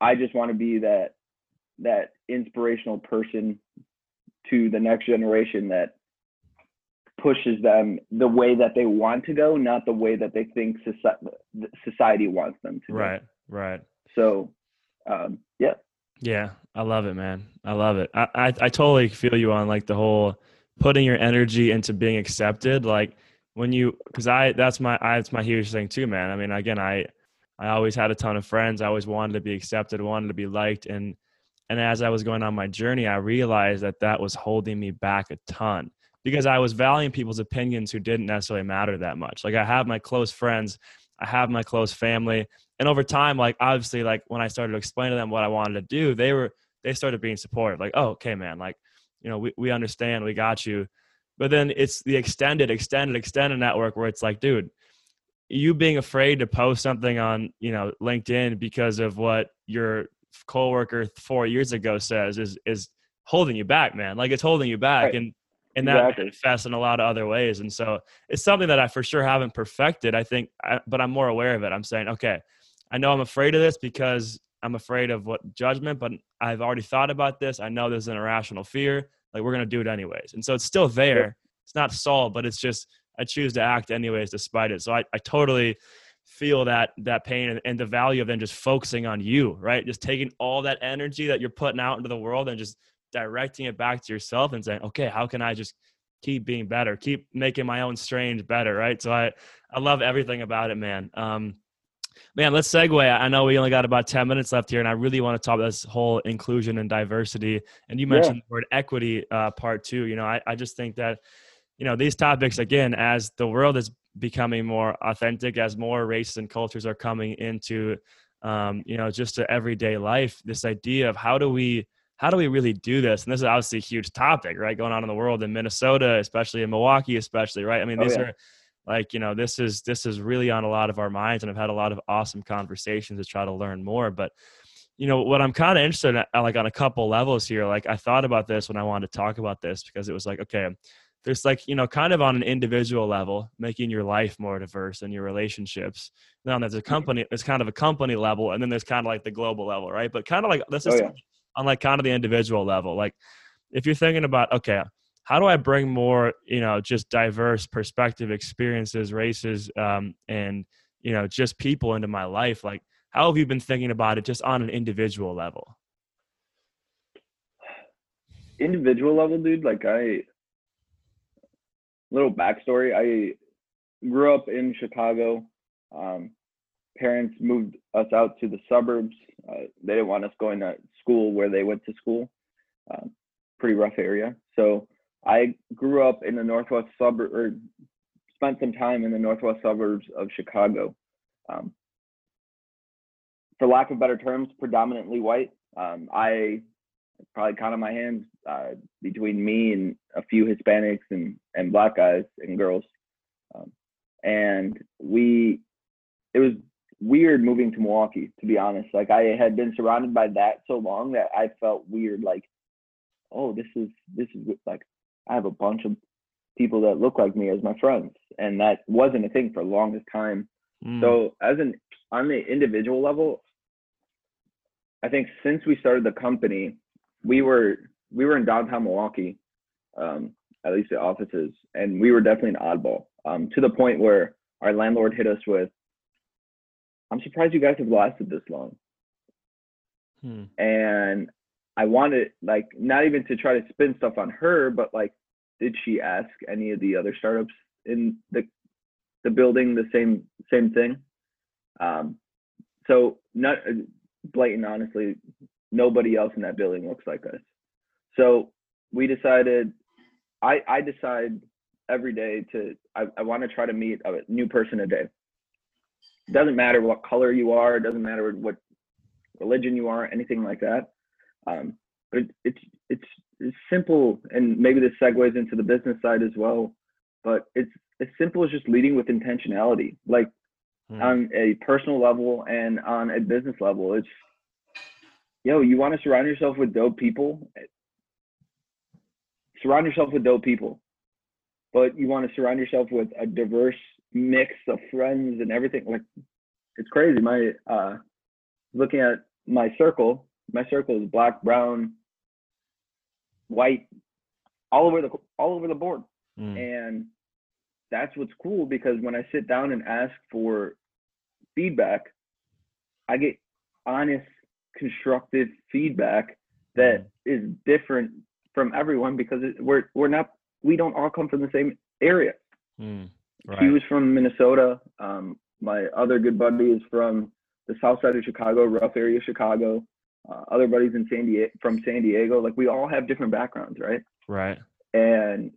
I just want to be that that inspirational person to the next generation that pushes them the way that they want to go, not the way that they think society society wants them to. go. right. Right. So, um, yeah. Yeah, I love it, man. I love it. I, I I totally feel you on like the whole putting your energy into being accepted. Like when you, because I that's my I, that's my huge thing too, man. I mean, again, I I always had a ton of friends. I always wanted to be accepted, wanted to be liked, and and as I was going on my journey, I realized that that was holding me back a ton because I was valuing people's opinions who didn't necessarily matter that much. Like I have my close friends, I have my close family, and over time, like obviously, like when I started to explain to them what I wanted to do, they were they started being supportive. Like, oh, okay, man, like you know, we we understand, we got you. But then it's the extended, extended, extended network where it's like, dude, you being afraid to post something on you know LinkedIn because of what your coworker four years ago says is is holding you back, man. Like it's holding you back, Right. and and that Exactly. manifests in a lot of other ways. And so it's something that I for sure haven't perfected. I think, I, but I'm more aware of it. I'm saying, okay, I know I'm afraid of this because I'm afraid of what judgment, but I've already thought about this. I know there's an irrational fear. Like we're gonna do it anyways, and so it's still there. It's not solved, but it's just I choose to act anyways despite it. So I, I totally feel that that pain and, and the value of then just focusing on you, right? Just taking all that energy that you're putting out into the world and just directing it back to yourself and saying, okay, how can I just keep being better, keep making my own strange better, right? So I I love everything about it, man. Um, man, let's segue. I know we only got about 10 minutes left here, and I really want to talk about this whole inclusion and diversity. And you Yeah. mentioned the word equity uh, part two. You know, I, I just think that, you know, these topics, again, as the world is becoming more authentic, as more races and cultures are coming into, um, you know, just to everyday life, this idea of how do we, how do we really do this? And this is obviously a huge topic, right? Going on in the world in Minnesota, especially in Milwaukee, especially, right? I mean, Oh, these yeah. are like you know this is this is really on a lot of our minds and i've had a lot of awesome conversations to try to learn more but you know what i'm kind of interested in like on a couple levels here like i thought about this when i wanted to talk about this because it was like okay there's like you know kind of on an individual level making your life more diverse and your relationships. Then there's a company there's kind of a company level and then there's kind of like the global level right? But kind of like this is Oh, yeah. on like kind of the individual level. Like if you're thinking about okay how do i bring more you know just diverse perspective experiences races um, and you know just people into my life like how have you been thinking about it just on an individual level? Individual level, dude, like I little backstory. I grew up in Chicago. Um, parents moved us out to the suburbs. Uh, they didn't want us going to school where they went to school. Um, pretty rough area. So I grew up in the northwest suburb, or spent some time in the northwest suburbs of Chicago. Um, for lack of better terms, predominantly white. Um, I probably count on my hands uh, between me and a few Hispanics and and black guys and girls. Um, and we, it was weird moving to Milwaukee, to be honest. Like I had been surrounded by that so long that I felt weird. Like, oh, this is this is like I have a bunch of people that look like me as my friends, and that wasn't a thing for the longest time. Mm. So as an on the individual level, I think since we started the company, we were we were in downtown Milwaukee, um, at least the offices, and we were definitely an oddball um, to the point where our landlord hit us with, "I'm surprised you guys have lasted this long." Hmm. And I wanted like not even to try to spin stuff on her, but like, did she ask any of the other startups in the the building the same same thing? Um, so not blatant, honestly, nobody else in that building looks like us. So we decided, I, I decide every day to, I, I want to try to meet a new person a day. It doesn't matter what color you are, it doesn't matter what religion you are, anything like that. Um, but it, it's, it's, it's simple, and maybe this segues into the business side as well. But it's as simple as just leading with intentionality, like mm. on a personal level and on a business level. It's yo, you want to surround yourself with dope people. Surround yourself with dope people, but you want to surround yourself with a diverse mix of friends and everything. Like, it's crazy. My uh, looking at my circle, my circle is black, brown, white, all over the all over the board, mm. and that's what's cool because when I sit down and ask for feedback, I get honest constructive feedback that mm-hmm. is different from everyone because it, we're we're not we don't all come from the same area. Mm, right. He was from Minnesota. Um, my other good buddy is from the south side of Chicago, rough area of Chicago. Uh, other buddies in San Diego from San Diego. Like we all have different backgrounds, right? Right. And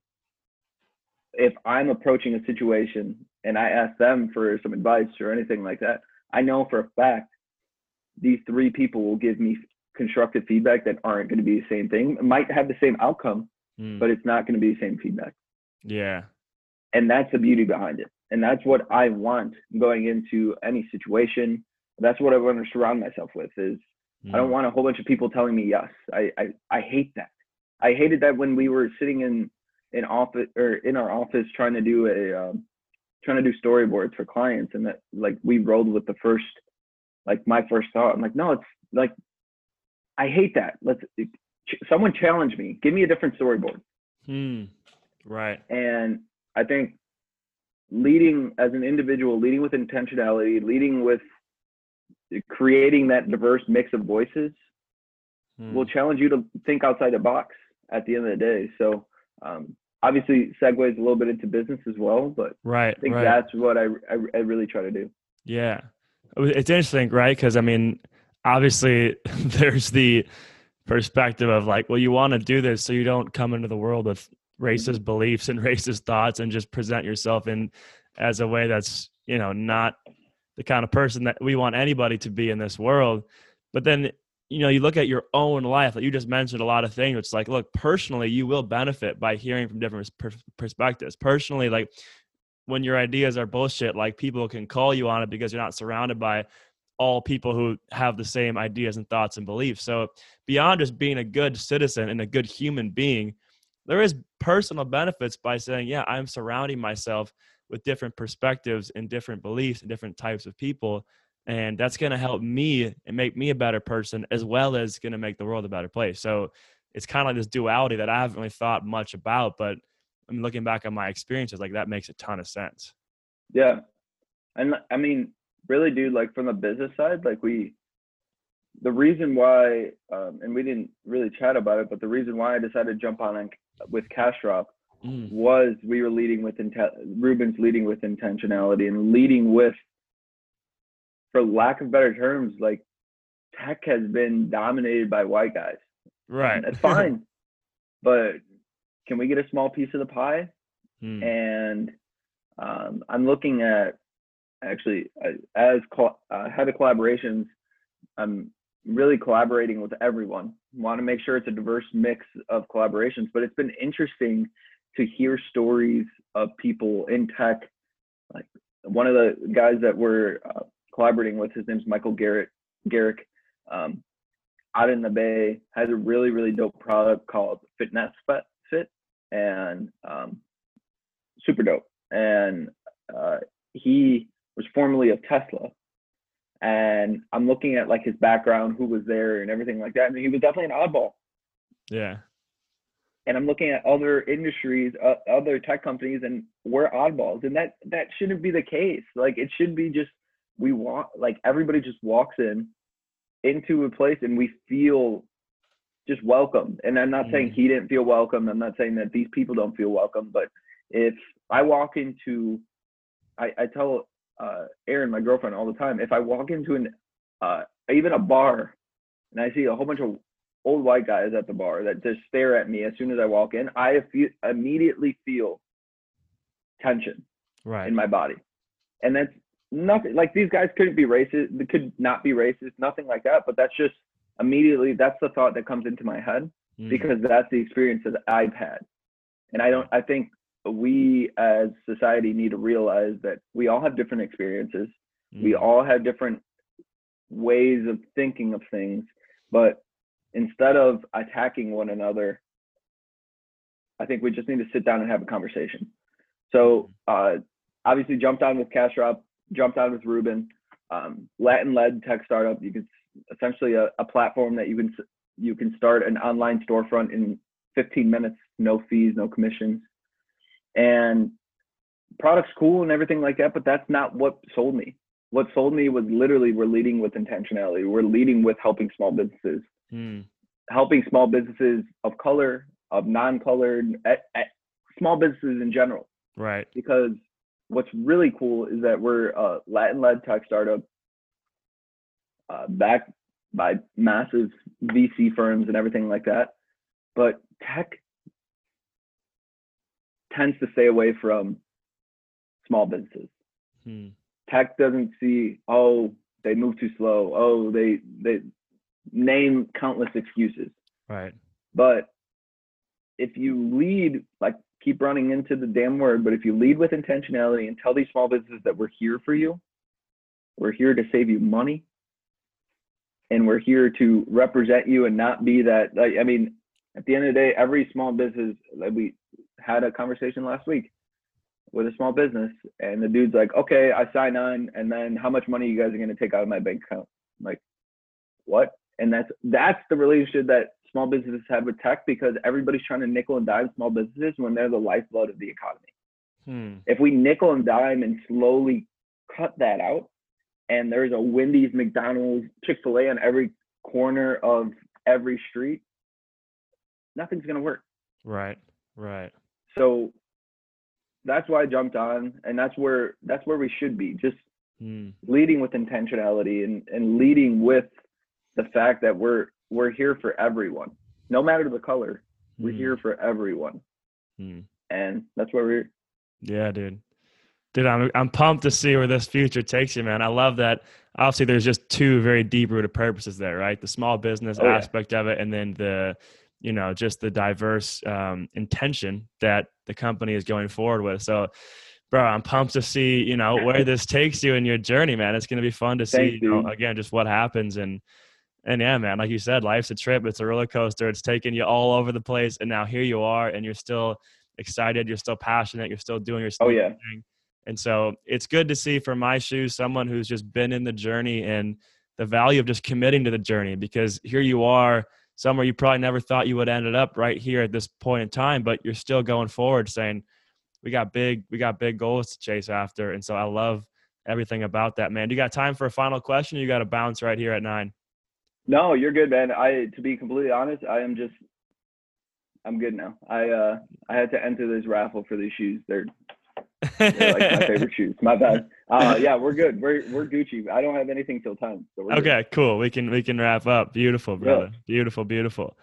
if I'm approaching a situation and I ask them for some advice or anything like that, I know for a fact these three people will give me constructive feedback that aren't going to be the same thing. It might have the same outcome, mm. but it's not going to be the same feedback. Yeah. And that's the beauty behind it. And that's what I want going into any situation. That's what I want to surround myself with is mm. I don't hmm. want a whole bunch of people telling me yes. I, I, I hate that. I hated that when we were sitting in in office or in our office trying to do a um, trying to do storyboards for clients and that like we rolled with the first like my first thought. I'm like, no, it's like, I hate that. Let's someone challenge me. Give me a different storyboard. Hmm. Right. And I think leading as an individual, leading with intentionality, leading with creating that diverse mix of voices hmm. will challenge you to think outside the box at the end of the day. So um, obviously segues a little bit into business as well, but right, I think right. that's what I, I, I really try to do. Yeah it's interesting, right? Because I mean, obviously, there's the perspective of like, well, you want to do this so you don't come into the world with racist beliefs and racist thoughts and just present yourself in as a way that's you know not the kind of person that we want anybody to be in this world. But then you know you look at your own life like you just mentioned a lot of things it's like look personally you will benefit by hearing from different perspectives personally like when your ideas are bullshit, like people can call you on it because you're not surrounded by all people who have the same ideas and thoughts and beliefs. So beyond just being a good citizen and a good human being, there is personal benefits by saying, yeah, I'm surrounding myself with different perspectives and different beliefs and different types of people. And that's going to help me and make me a better person as well as going to make the world a better place. So it's kind of like this duality that I haven't really thought much about, but I mean, looking back on my experiences, like that makes a ton of sense. Yeah. And I mean, really, dude, like from the business side, like we, the reason why, um, and we didn't really chat about it, but the reason why I decided to jump on with Cash Drop mm. was we were leading with intent, Ruben's leading with intentionality and leading with, for lack of better terms, like tech has been dominated by white guys. Right. That's fine. but can we get a small piece of the pie? Hmm. And um, I'm looking at actually uh, as co- uh, head of collaborations. I'm really collaborating with everyone. Want to make sure it's a diverse mix of collaborations, but it's been interesting to hear stories of people in tech. Like one of the guys that we're uh, collaborating with, his name's Michael Garrett Garrick, um, out in the Bay, has a really really dope product called Fitness Fit, and um, super dope. And uh, he was formerly of Tesla, and I'm looking at like his background, who was there, and everything like that. And he was definitely an oddball. Yeah. And I'm looking at other industries, uh, other tech companies, and we're oddballs, and that that shouldn't be the case. Like it should be just we want like everybody just walks in into a place and we feel just welcome. And I'm not mm saying he didn't feel welcome. I'm not saying that these people don't feel welcome, but if I walk into, I, I tell uh, Erin, my girlfriend, all the time. If I walk into an uh, even a bar and I see a whole bunch of old white guys at the bar that just stare at me as soon as I walk in, I feel, immediately feel tension right. in my body, and that's nothing. Like these guys couldn't be racist, they could not be racist, nothing like that. But that's just immediately that's the thought that comes into my head mm. because that's the experience that I've had, and I don't. I think we as society need to realize that we all have different experiences. Mm. We all have different ways of thinking of things, but instead of attacking one another, I think we just need to sit down and have a conversation. So mm-hmm. uh, obviously jumped on with Cash CashDrop, jumped on with Ruben, um, Latin-led tech startup. You can essentially a, a platform that you can you can start an online storefront in 15 minutes, no fees, no commissions. And product's cool and everything like that but that's not what sold me. What sold me was literally we're leading with intentionality. We're leading with helping small businesses. Mm. helping small businesses of color of non-colored at, at small businesses in general. Right. Because what's really cool is that we're a latin-led tech startup uh, backed by massive vc firms and everything like that but tech tends to stay away from small businesses. Hmm. Tech doesn't see, oh, they move too slow. Oh, they they name countless excuses. Right. But if you lead, like keep running into the damn word, but if you lead with intentionality and tell these small businesses that we're here for you, we're here to save you money, and we're here to represent you and not be that. Like, I mean, at the end of the day, every small business, like we had a conversation last week with a small business, and the dude's like, "Okay, I sign on, and then how much money you guys are going to take out of my bank account?" I'm like, what? And that's that's the relationship that small businesses have with tech because everybody's trying to nickel and dime small businesses when they're the lifeblood of the economy. Hmm. If we nickel and dime and slowly cut that out, and there's a Wendy's, McDonald's, Chick Fil A on every corner of every street, nothing's gonna work. Right. Right. So that's why I jumped on, and that's where that's where we should be, just mm. leading with intentionality and and leading with the fact that we're we're here for everyone, no matter the color. We're mm. here for everyone, mm. and that's where we're. Yeah, dude. Dude, I'm I'm pumped to see where this future takes you, man. I love that. Obviously, there's just two very deep rooted purposes there, right? The small business oh, aspect yeah. of it, and then the you know just the diverse um, intention that the company is going forward with so bro i'm pumped to see you know where this takes you in your journey man it's going to be fun to see you know, again just what happens and and yeah man like you said life's a trip it's a roller coaster it's taking you all over the place and now here you are and you're still excited you're still passionate you're still doing your oh yeah thing. And so it's good to see from my shoes someone who's just been in the journey and the value of just committing to the journey because here you are somewhere you probably never thought you would ended up right here at this point in time, but you're still going forward saying, we got big, we got big goals to chase after. And so I love everything about that, man. Do you got time for a final question? you got to bounce right here at nine. No, you're good, man. I, to be completely honest, I am just, I'm good now. I, uh, I had to enter this raffle for these shoes. They're like my favorite shoes. My bad. Uh, yeah, we're good. We're we're Gucci. I don't have anything till ten. So okay, good. cool. We can we can wrap up. Beautiful, brother. Yeah. Beautiful, beautiful.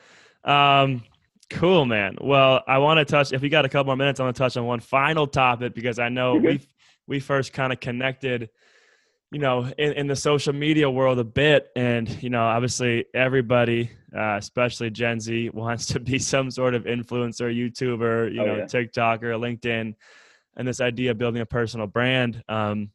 Um, cool, man. Well, I want to touch. If we got a couple more minutes, I want to touch on one final topic because I know we we first kind of connected you know, in, in the social media world a bit. And, you know, obviously everybody, uh, especially Gen Z, wants to be some sort of influencer, YouTuber, you Oh, know, yeah. TikToker, LinkedIn, and this idea of building a personal brand. Um,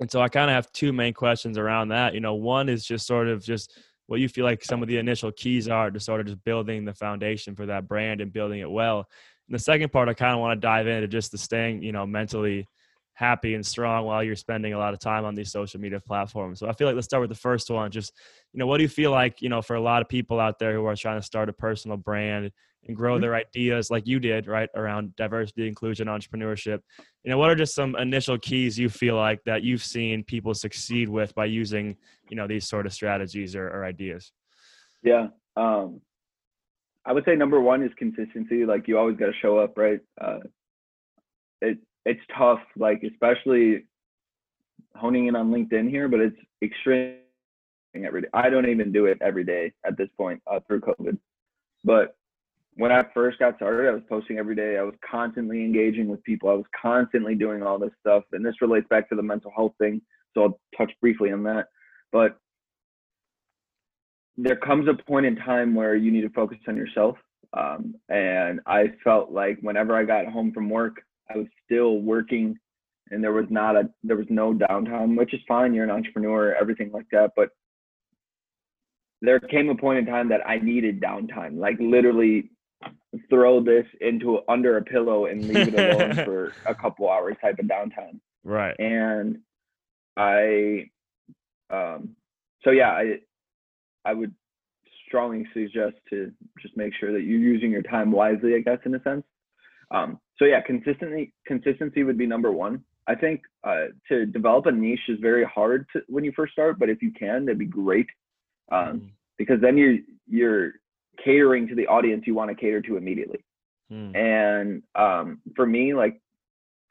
and so I kind of have two main questions around that. You know, one is just sort of just what you feel like some of the initial keys are to sort of just building the foundation for that brand and building it well. And the second part, I kind of want to dive into just the staying, you know, mentally happy and strong while you're spending a lot of time on these social media platforms. So I feel like let's start with the first one. Just, you know, what do you feel like, you know, for a lot of people out there who are trying to start a personal brand and grow their ideas like you did, right, around diversity, inclusion, entrepreneurship? You know, what are just some initial keys you feel like that you've seen people succeed with by using, you know, these sort of strategies or, or ideas? Yeah. Um, I would say number one is consistency. Like you always got to show up, right? Uh, it it's tough, like especially honing in on LinkedIn here, but it's extreme every day. I don't even do it every day at this point uh, through COVID. But when I first got started, I was posting every day. I was constantly engaging with people. I was constantly doing all this stuff, and this relates back to the mental health thing. So I'll touch briefly on that. But there comes a point in time where you need to focus on yourself. Um, and I felt like whenever I got home from work, I was still working and there was not a there was no downtime, which is fine. You're an entrepreneur, everything like that. But there came a point in time that I needed downtime, like literally throw this into under a pillow and leave it alone for a couple hours type of downtime Right. and I, um, so yeah, I, I would strongly suggest to just make sure that you're using your time wisely, I guess, in a sense. Um, so yeah, consistently, consistency would be number one. I think uh, to develop a niche is very hard to, when you first start, but if you can, that'd be great, um, because then you're you're catering to the audience you want to cater to immediately. Mm. And um, for me, like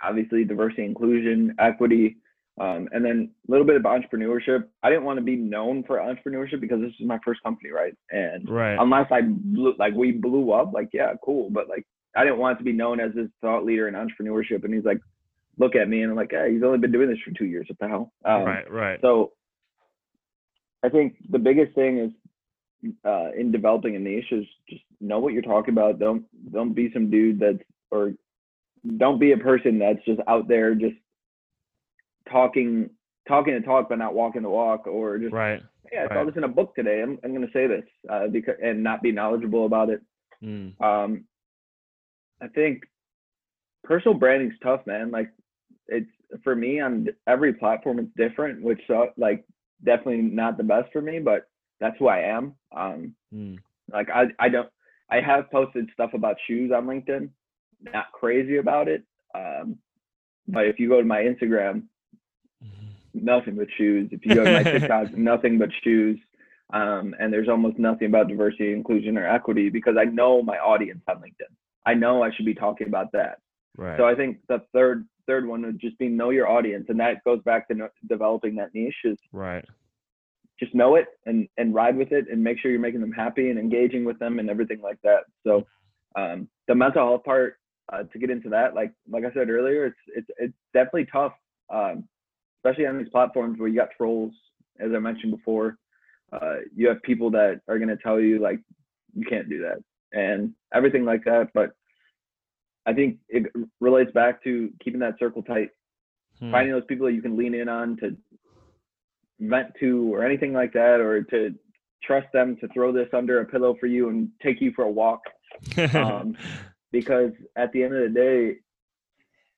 obviously diversity, inclusion, equity, um, and then a little bit of entrepreneurship. I didn't want to be known for entrepreneurship because this is my first company, right? And Right. unless I blew, like we blew up, like yeah, cool, but like I didn't want to be known as this thought leader in entrepreneurship. And he's like, look at me, and I'm like, hey, he's only been doing this for two years. What the hell? Um, right. Right. so I think the biggest thing is uh, in developing a niche is just know what you're talking about. Don't don't be some dude that's or don't be a person that's just out there just talking talking to talk but not walking the walk or just right. yeah I saw this in a book today. I'm I'm gonna say this uh, because and not be knowledgeable about it. Mm. Um, I think personal branding's tough, man. Like it's for me on every platform it's different, which so like definitely not the best for me, but that's who I am. Um, Mm. like I I don't I have posted stuff about shoes on LinkedIn. Not crazy about it. Um, but if you go to my Instagram, nothing but shoes. If you go to my TikTok, nothing but shoes. Um, and there's almost nothing about diversity, inclusion, or equity because I know my audience on LinkedIn. I know I should be talking about that. Right. So I think the third third one would just be know your audience, and that goes back to no, developing that niche. Is right. Just know it and and ride with it, and make sure you're making them happy and engaging with them and everything like that. So um, the mental health part uh, to get into that, like like I said earlier, it's it's it's definitely tough, um, especially on these platforms where you got trolls, as I mentioned before. Uh, you have people that are going to tell you like you can't do that and everything like that. But I think it relates back to keeping that circle tight, Hmm. finding those people that you can lean in on to vent to or anything like that, or to trust them to throw this under a pillow for you and take you for a walk. Um, because at the end of the day,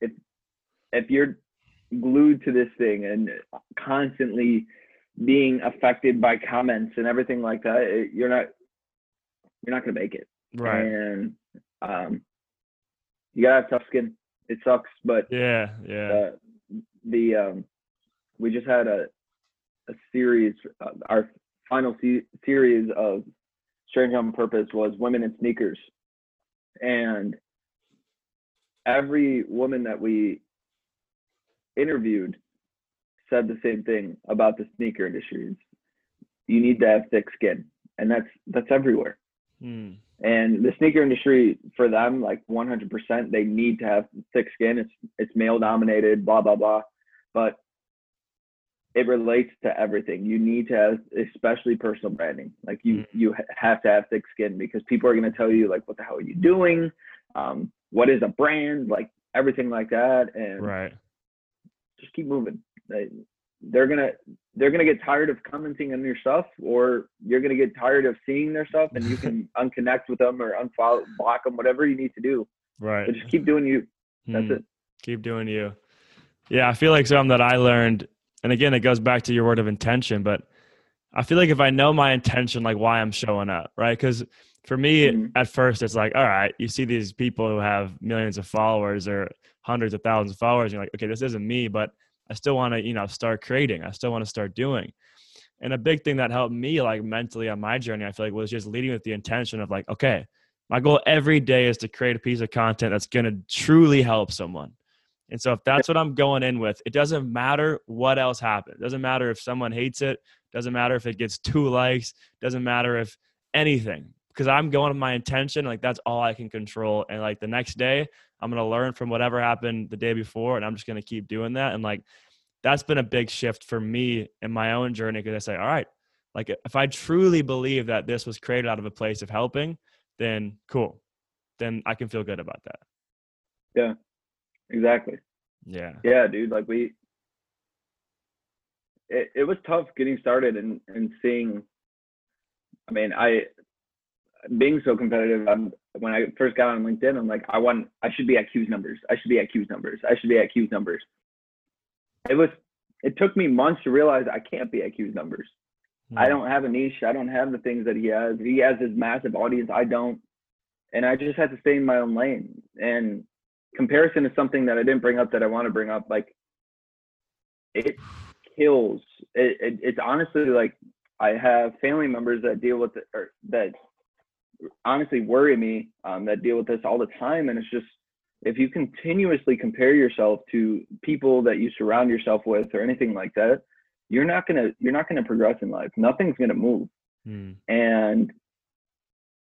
if if you're glued to this thing and constantly being affected by comments and everything like that, it, you're not you're not gonna make it. right. And um, you gotta have tough skin. It sucks, but Yeah. Yeah. uh, the um, we just had a a series. Uh, our final se- series of Strange on Purpose was women in sneakers, and every woman that we interviewed said the same thing about the sneaker industry. It's, you need to have thick skin, and that's that's everywhere. Hmm. And the sneaker industry, for them, like 100%, they need to have thick skin. It's it's male dominated, blah blah blah. But it relates to everything. You need to have, especially personal branding. Like you, Mm. you have to have thick skin because people are going to tell you like, what the hell are you doing? Um, what is a brand? Like everything like that, and Right. just keep moving. They, they're gonna they're gonna get tired of commenting on your stuff, or you're gonna get tired of seeing their stuff, and you can unconnect with them or unfollow, block them, whatever you need to do. Right. But just keep doing you. That's Mm. it. keep doing you. Yeah, I feel like something that I learned, and again, it goes back to your word of intention, but I feel like if I know my intention, like why I'm showing up, right? Because for me, Mhm. at first, it's like, all right, you see these people who have millions of followers or hundreds of thousands of followers, and you're like, okay, this isn't me, but I still want to, you know, start creating. I still want to start doing. And a big thing that helped me, like mentally on my journey, I feel like was just leading with the intention of like, okay, my goal every day is to create a piece of content that's going to truly help someone. And so if that's what I'm going in with, it doesn't matter what else happens. It doesn't matter if someone hates it, doesn't matter if it gets two likes, doesn't matter if anything. Because I'm going with my intention, like that's all I can control. And like the next day, I'm gonna learn from whatever happened the day before, and I'm just gonna keep doing that. And like that's been a big shift for me in my own journey because I say, all right, like if I truly believe that this was created out of a place of helping, then cool. Then I can feel good about that. Exactly. Yeah. Yeah, dude. Like we, it, it was tough getting started and and seeing. I mean, I being so competitive. I'm when I first got on LinkedIn, I'm like, I want, I should be at Q's numbers. I should be at Q's numbers. I should be at Q's numbers. It was. It took me months to realize I can't be at Q's numbers. I Mm. don't have a niche. I don't have the things that he has. He has his massive audience. I don't. And I just had to stay in my own lane. And comparison is something that I didn't bring up that I want to bring up. Like it kills. It, it, it's honestly like I have family members that deal with it or that honestly worry me um, that deal with this all the time. And it's just if you continuously compare yourself to people that you surround yourself with or anything like that, you're not gonna you're not gonna progress in life. Nothing's gonna move. Mm. And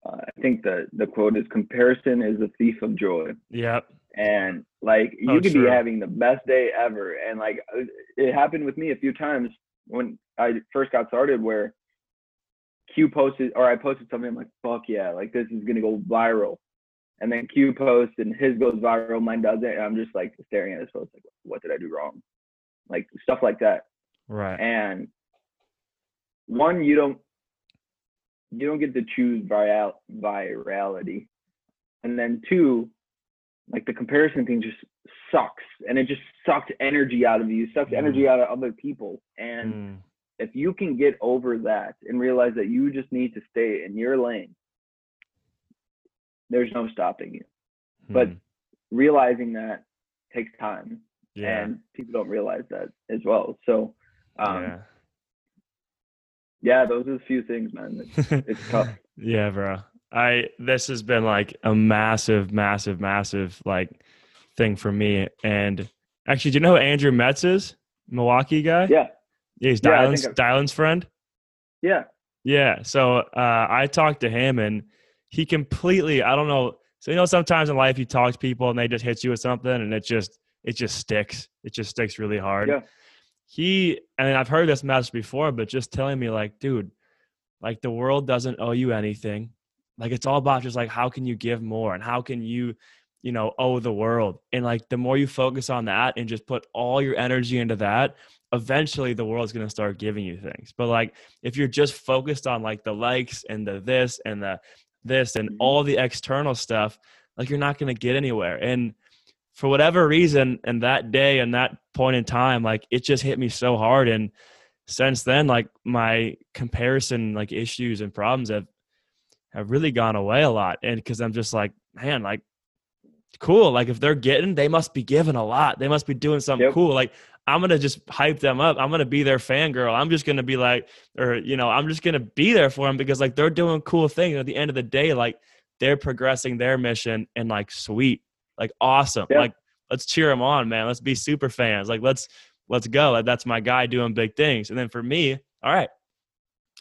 uh, I think the the quote is comparison is a thief of joy. Yep. And like you Oh, could true. be having the best day ever. And like uh, it happened with me a few times when I first got started where Q posted or I posted something, I'm like, fuck yeah, like this is gonna go viral. And then Q posts and his goes viral, mine doesn't. And I'm just like staring at his post, like, what did I do wrong? Like stuff like that Right. and one you don't you don't get to choose viral virality and then two like the comparison thing just sucks and it just sucks energy out of you sucks Mm. energy out of other people and Mm. if you can get over that and realize that you just need to stay in your lane there's no stopping you but Mm. realizing that takes time yeah. and people don't realize that as well so um yeah. yeah those are the few things man it's, it's tough yeah, bro. I this has been like a massive, massive, massive like thing for me. And actually, do you know who Andrew Metz is? Milwaukee guy. yeah Yeah, he's Dylan's I've- Dylan's friend. yeah Yeah. So uh, I talked to him and he completely, I don't know. So, you know, sometimes in life you talk to people and they just hit you with something and it just, it just sticks. It just sticks really hard. Yeah. He, I mean, I've heard this message before, but just telling me like, dude, like the world doesn't owe you anything. Like it's all about just like, how can you give more and how can you, you know, owe the world? And like the more you focus on that and just put all your energy into that, eventually the world's going to start giving you things. But like, if you're just focused on like the likes and the this and the this and Mhm. all the external stuff, like you're not going to get anywhere. And for whatever reason, and that day and that point in time, like it just hit me so hard. And since then, like my comparison, like issues and problems have have really gone away a lot. And because I'm just like, man, like cool. Like if they're getting, they must be giving a lot. They must be doing something Yep. cool. Like I'm gonna just hype them up. I'm gonna be their fangirl. I'm just gonna be like, or you know, I'm just gonna be there for them because like they're doing cool things. At the end of the day, like they're progressing their mission and like sweet, like awesome. Yeah. Like let's cheer them on, man. Let's be super fans. Like let's let's go. Like, that's my guy doing big things. And then for me, all right,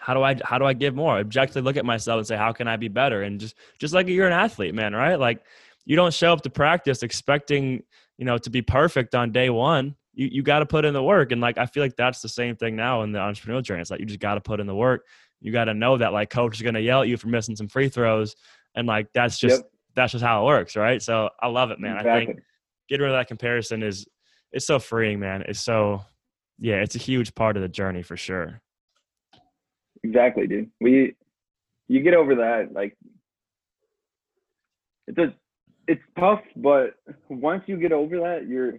how do I how do I give more? Objectively look at myself and say, how can I be better? And just just like you're an athlete, man, right? Like you don't show up to practice expecting, you know, to be perfect on day one. you, you got to put in the work. And like, I feel like that's the same thing now in the entrepreneurial journey. It's like, you just got to put in the work. You got to know that like coach is going to yell at you for missing some free throws. And like, that's just, Yep. that's just how it works. Right. So I love it, man. I think Exactly. getting rid of that comparison is, it's so freeing, man. It's so, yeah, it's a huge part of the journey for sure. Exactly, dude. We you get over that like it's a it's tough, but once you get over that, you're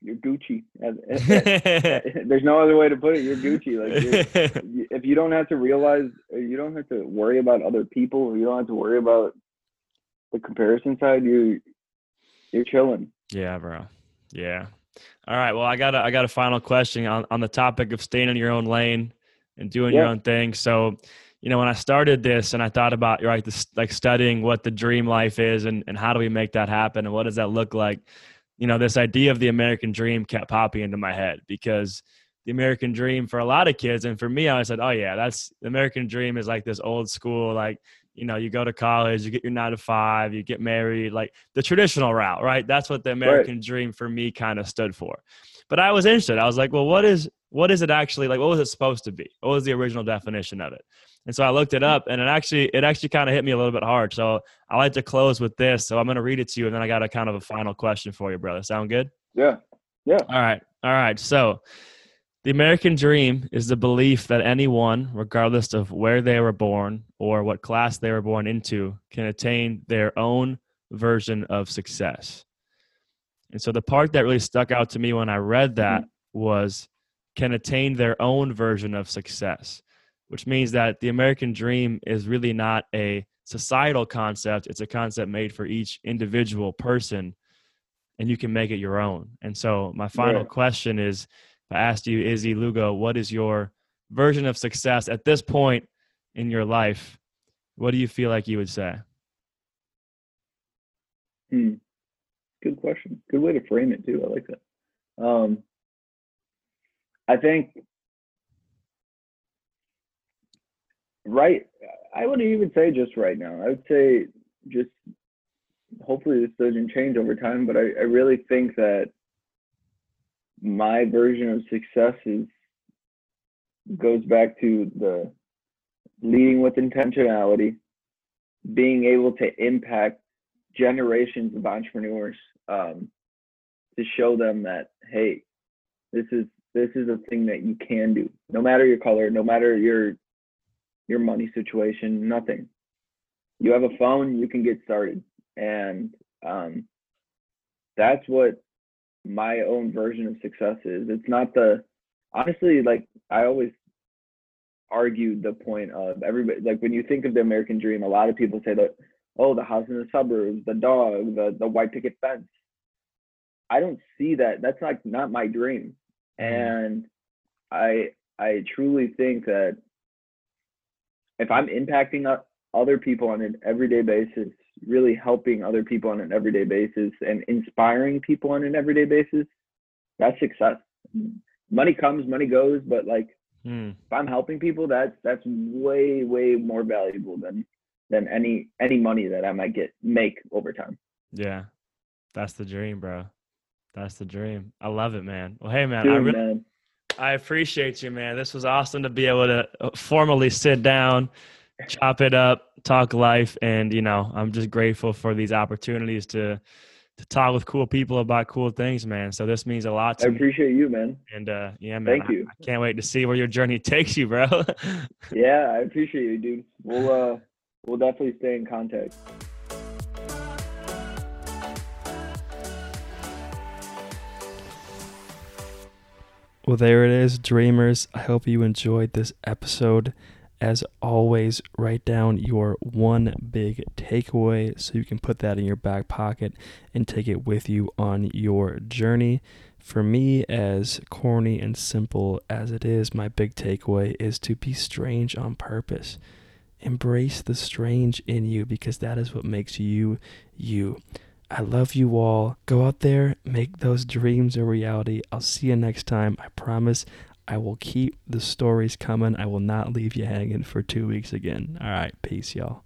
you're Gucci. There's no other way to put it. You're Gucci. Like you're, if you don't have to realize, you don't have to worry about other people, or you don't have to worry about the comparison side. You you're chilling. Yeah, bro. Yeah. All right. Well, I got a, I got a final question on, on the topic of staying in your own lane and doing your own thing. So, you know, when I started this and I thought about right, this like studying what the dream life is and, and how do we make that happen and what does that look like? You know, this idea of the American dream kept popping into my head because the American dream for a lot of kids and for me, I said, oh yeah, that's the American dream is like this old school, like you know, you go to college, you get your nine to five, you get married, like the traditional route, right? That's what the American dream for me kind of stood for. But I was interested. I was like, well, what is what is it actually like? What was it supposed to be? What was the original definition of it? And so I looked it up, and it actually it actually kind of hit me a little bit hard. So I like to close with this. So I'm going to read it to you, and then I got a kind of a final question for you, brother. Sound good? Yeah. Yeah. All right. All right. So the American dream is the belief that anyone, regardless of where they were born or what class they were born into, can attain their own version of success. And so the part that really stuck out to me when I read that mm-hmm. was can attain their own version of success, which means that the American dream is really not a societal concept, it's a concept made for each individual person and you can make it your own. And so my final Right. question is if I asked you, Izzy Lugo, what is your version of success at this point in your life? What do you feel like you would say? Hmm. Good question. Good way to frame it too. I like that. Um, I think right. I wouldn't even say just right now. I would say just hopefully this doesn't change over time. But I, I really think that my version of success is goes back to the leading with intentionality, being able to impact generations of entrepreneurs um, to show them that hey this is this is a thing that you can do no matter your color no matter your your money situation nothing you have a phone you can get started and um, that's what my own version of success is it's not the honestly like i always argued the point of everybody like when you think of the american dream a lot of people say that oh, the house in the suburbs, the dog, the the white picket fence. I don't see that. That's like not my dream. And I I truly think that if I'm impacting other people on an everyday basis, really helping other people on an everyday basis and inspiring people on an everyday basis, that's success. Money comes, money goes, but like Hmm. if I'm helping people, that's that's way, way more valuable than than any any money that I might get make over time. Yeah. That's the dream, bro. That's the dream. I love it, man. Well, hey, man, I really man. I appreciate you, man. This was awesome to be able to uh, formally sit down, chop it up, talk life, and you know, I'm just grateful for these opportunities to to talk with cool people about cool things, man. So this means a lot I to me. appreciate you, man. And uh, yeah, man, Thank I- you. I, can't wait to see where your journey takes you, bro. Yeah, I appreciate you, dude. We'll uh we'll definitely stay in contact. Well, there it is, dreamers. I hope you enjoyed this episode. As always, write down your one big takeaway so you can put that in your back pocket and take it with you on your journey. For me, as corny and simple as it is, my big takeaway is to be strange on purpose. Embrace the strange in you because that is what makes you you. I love you all. Go out there, make those dreams a reality. I'll see you next time. I promise I will keep the stories coming. I will not leave you hanging for two weeks again. All right. Peace, y'all.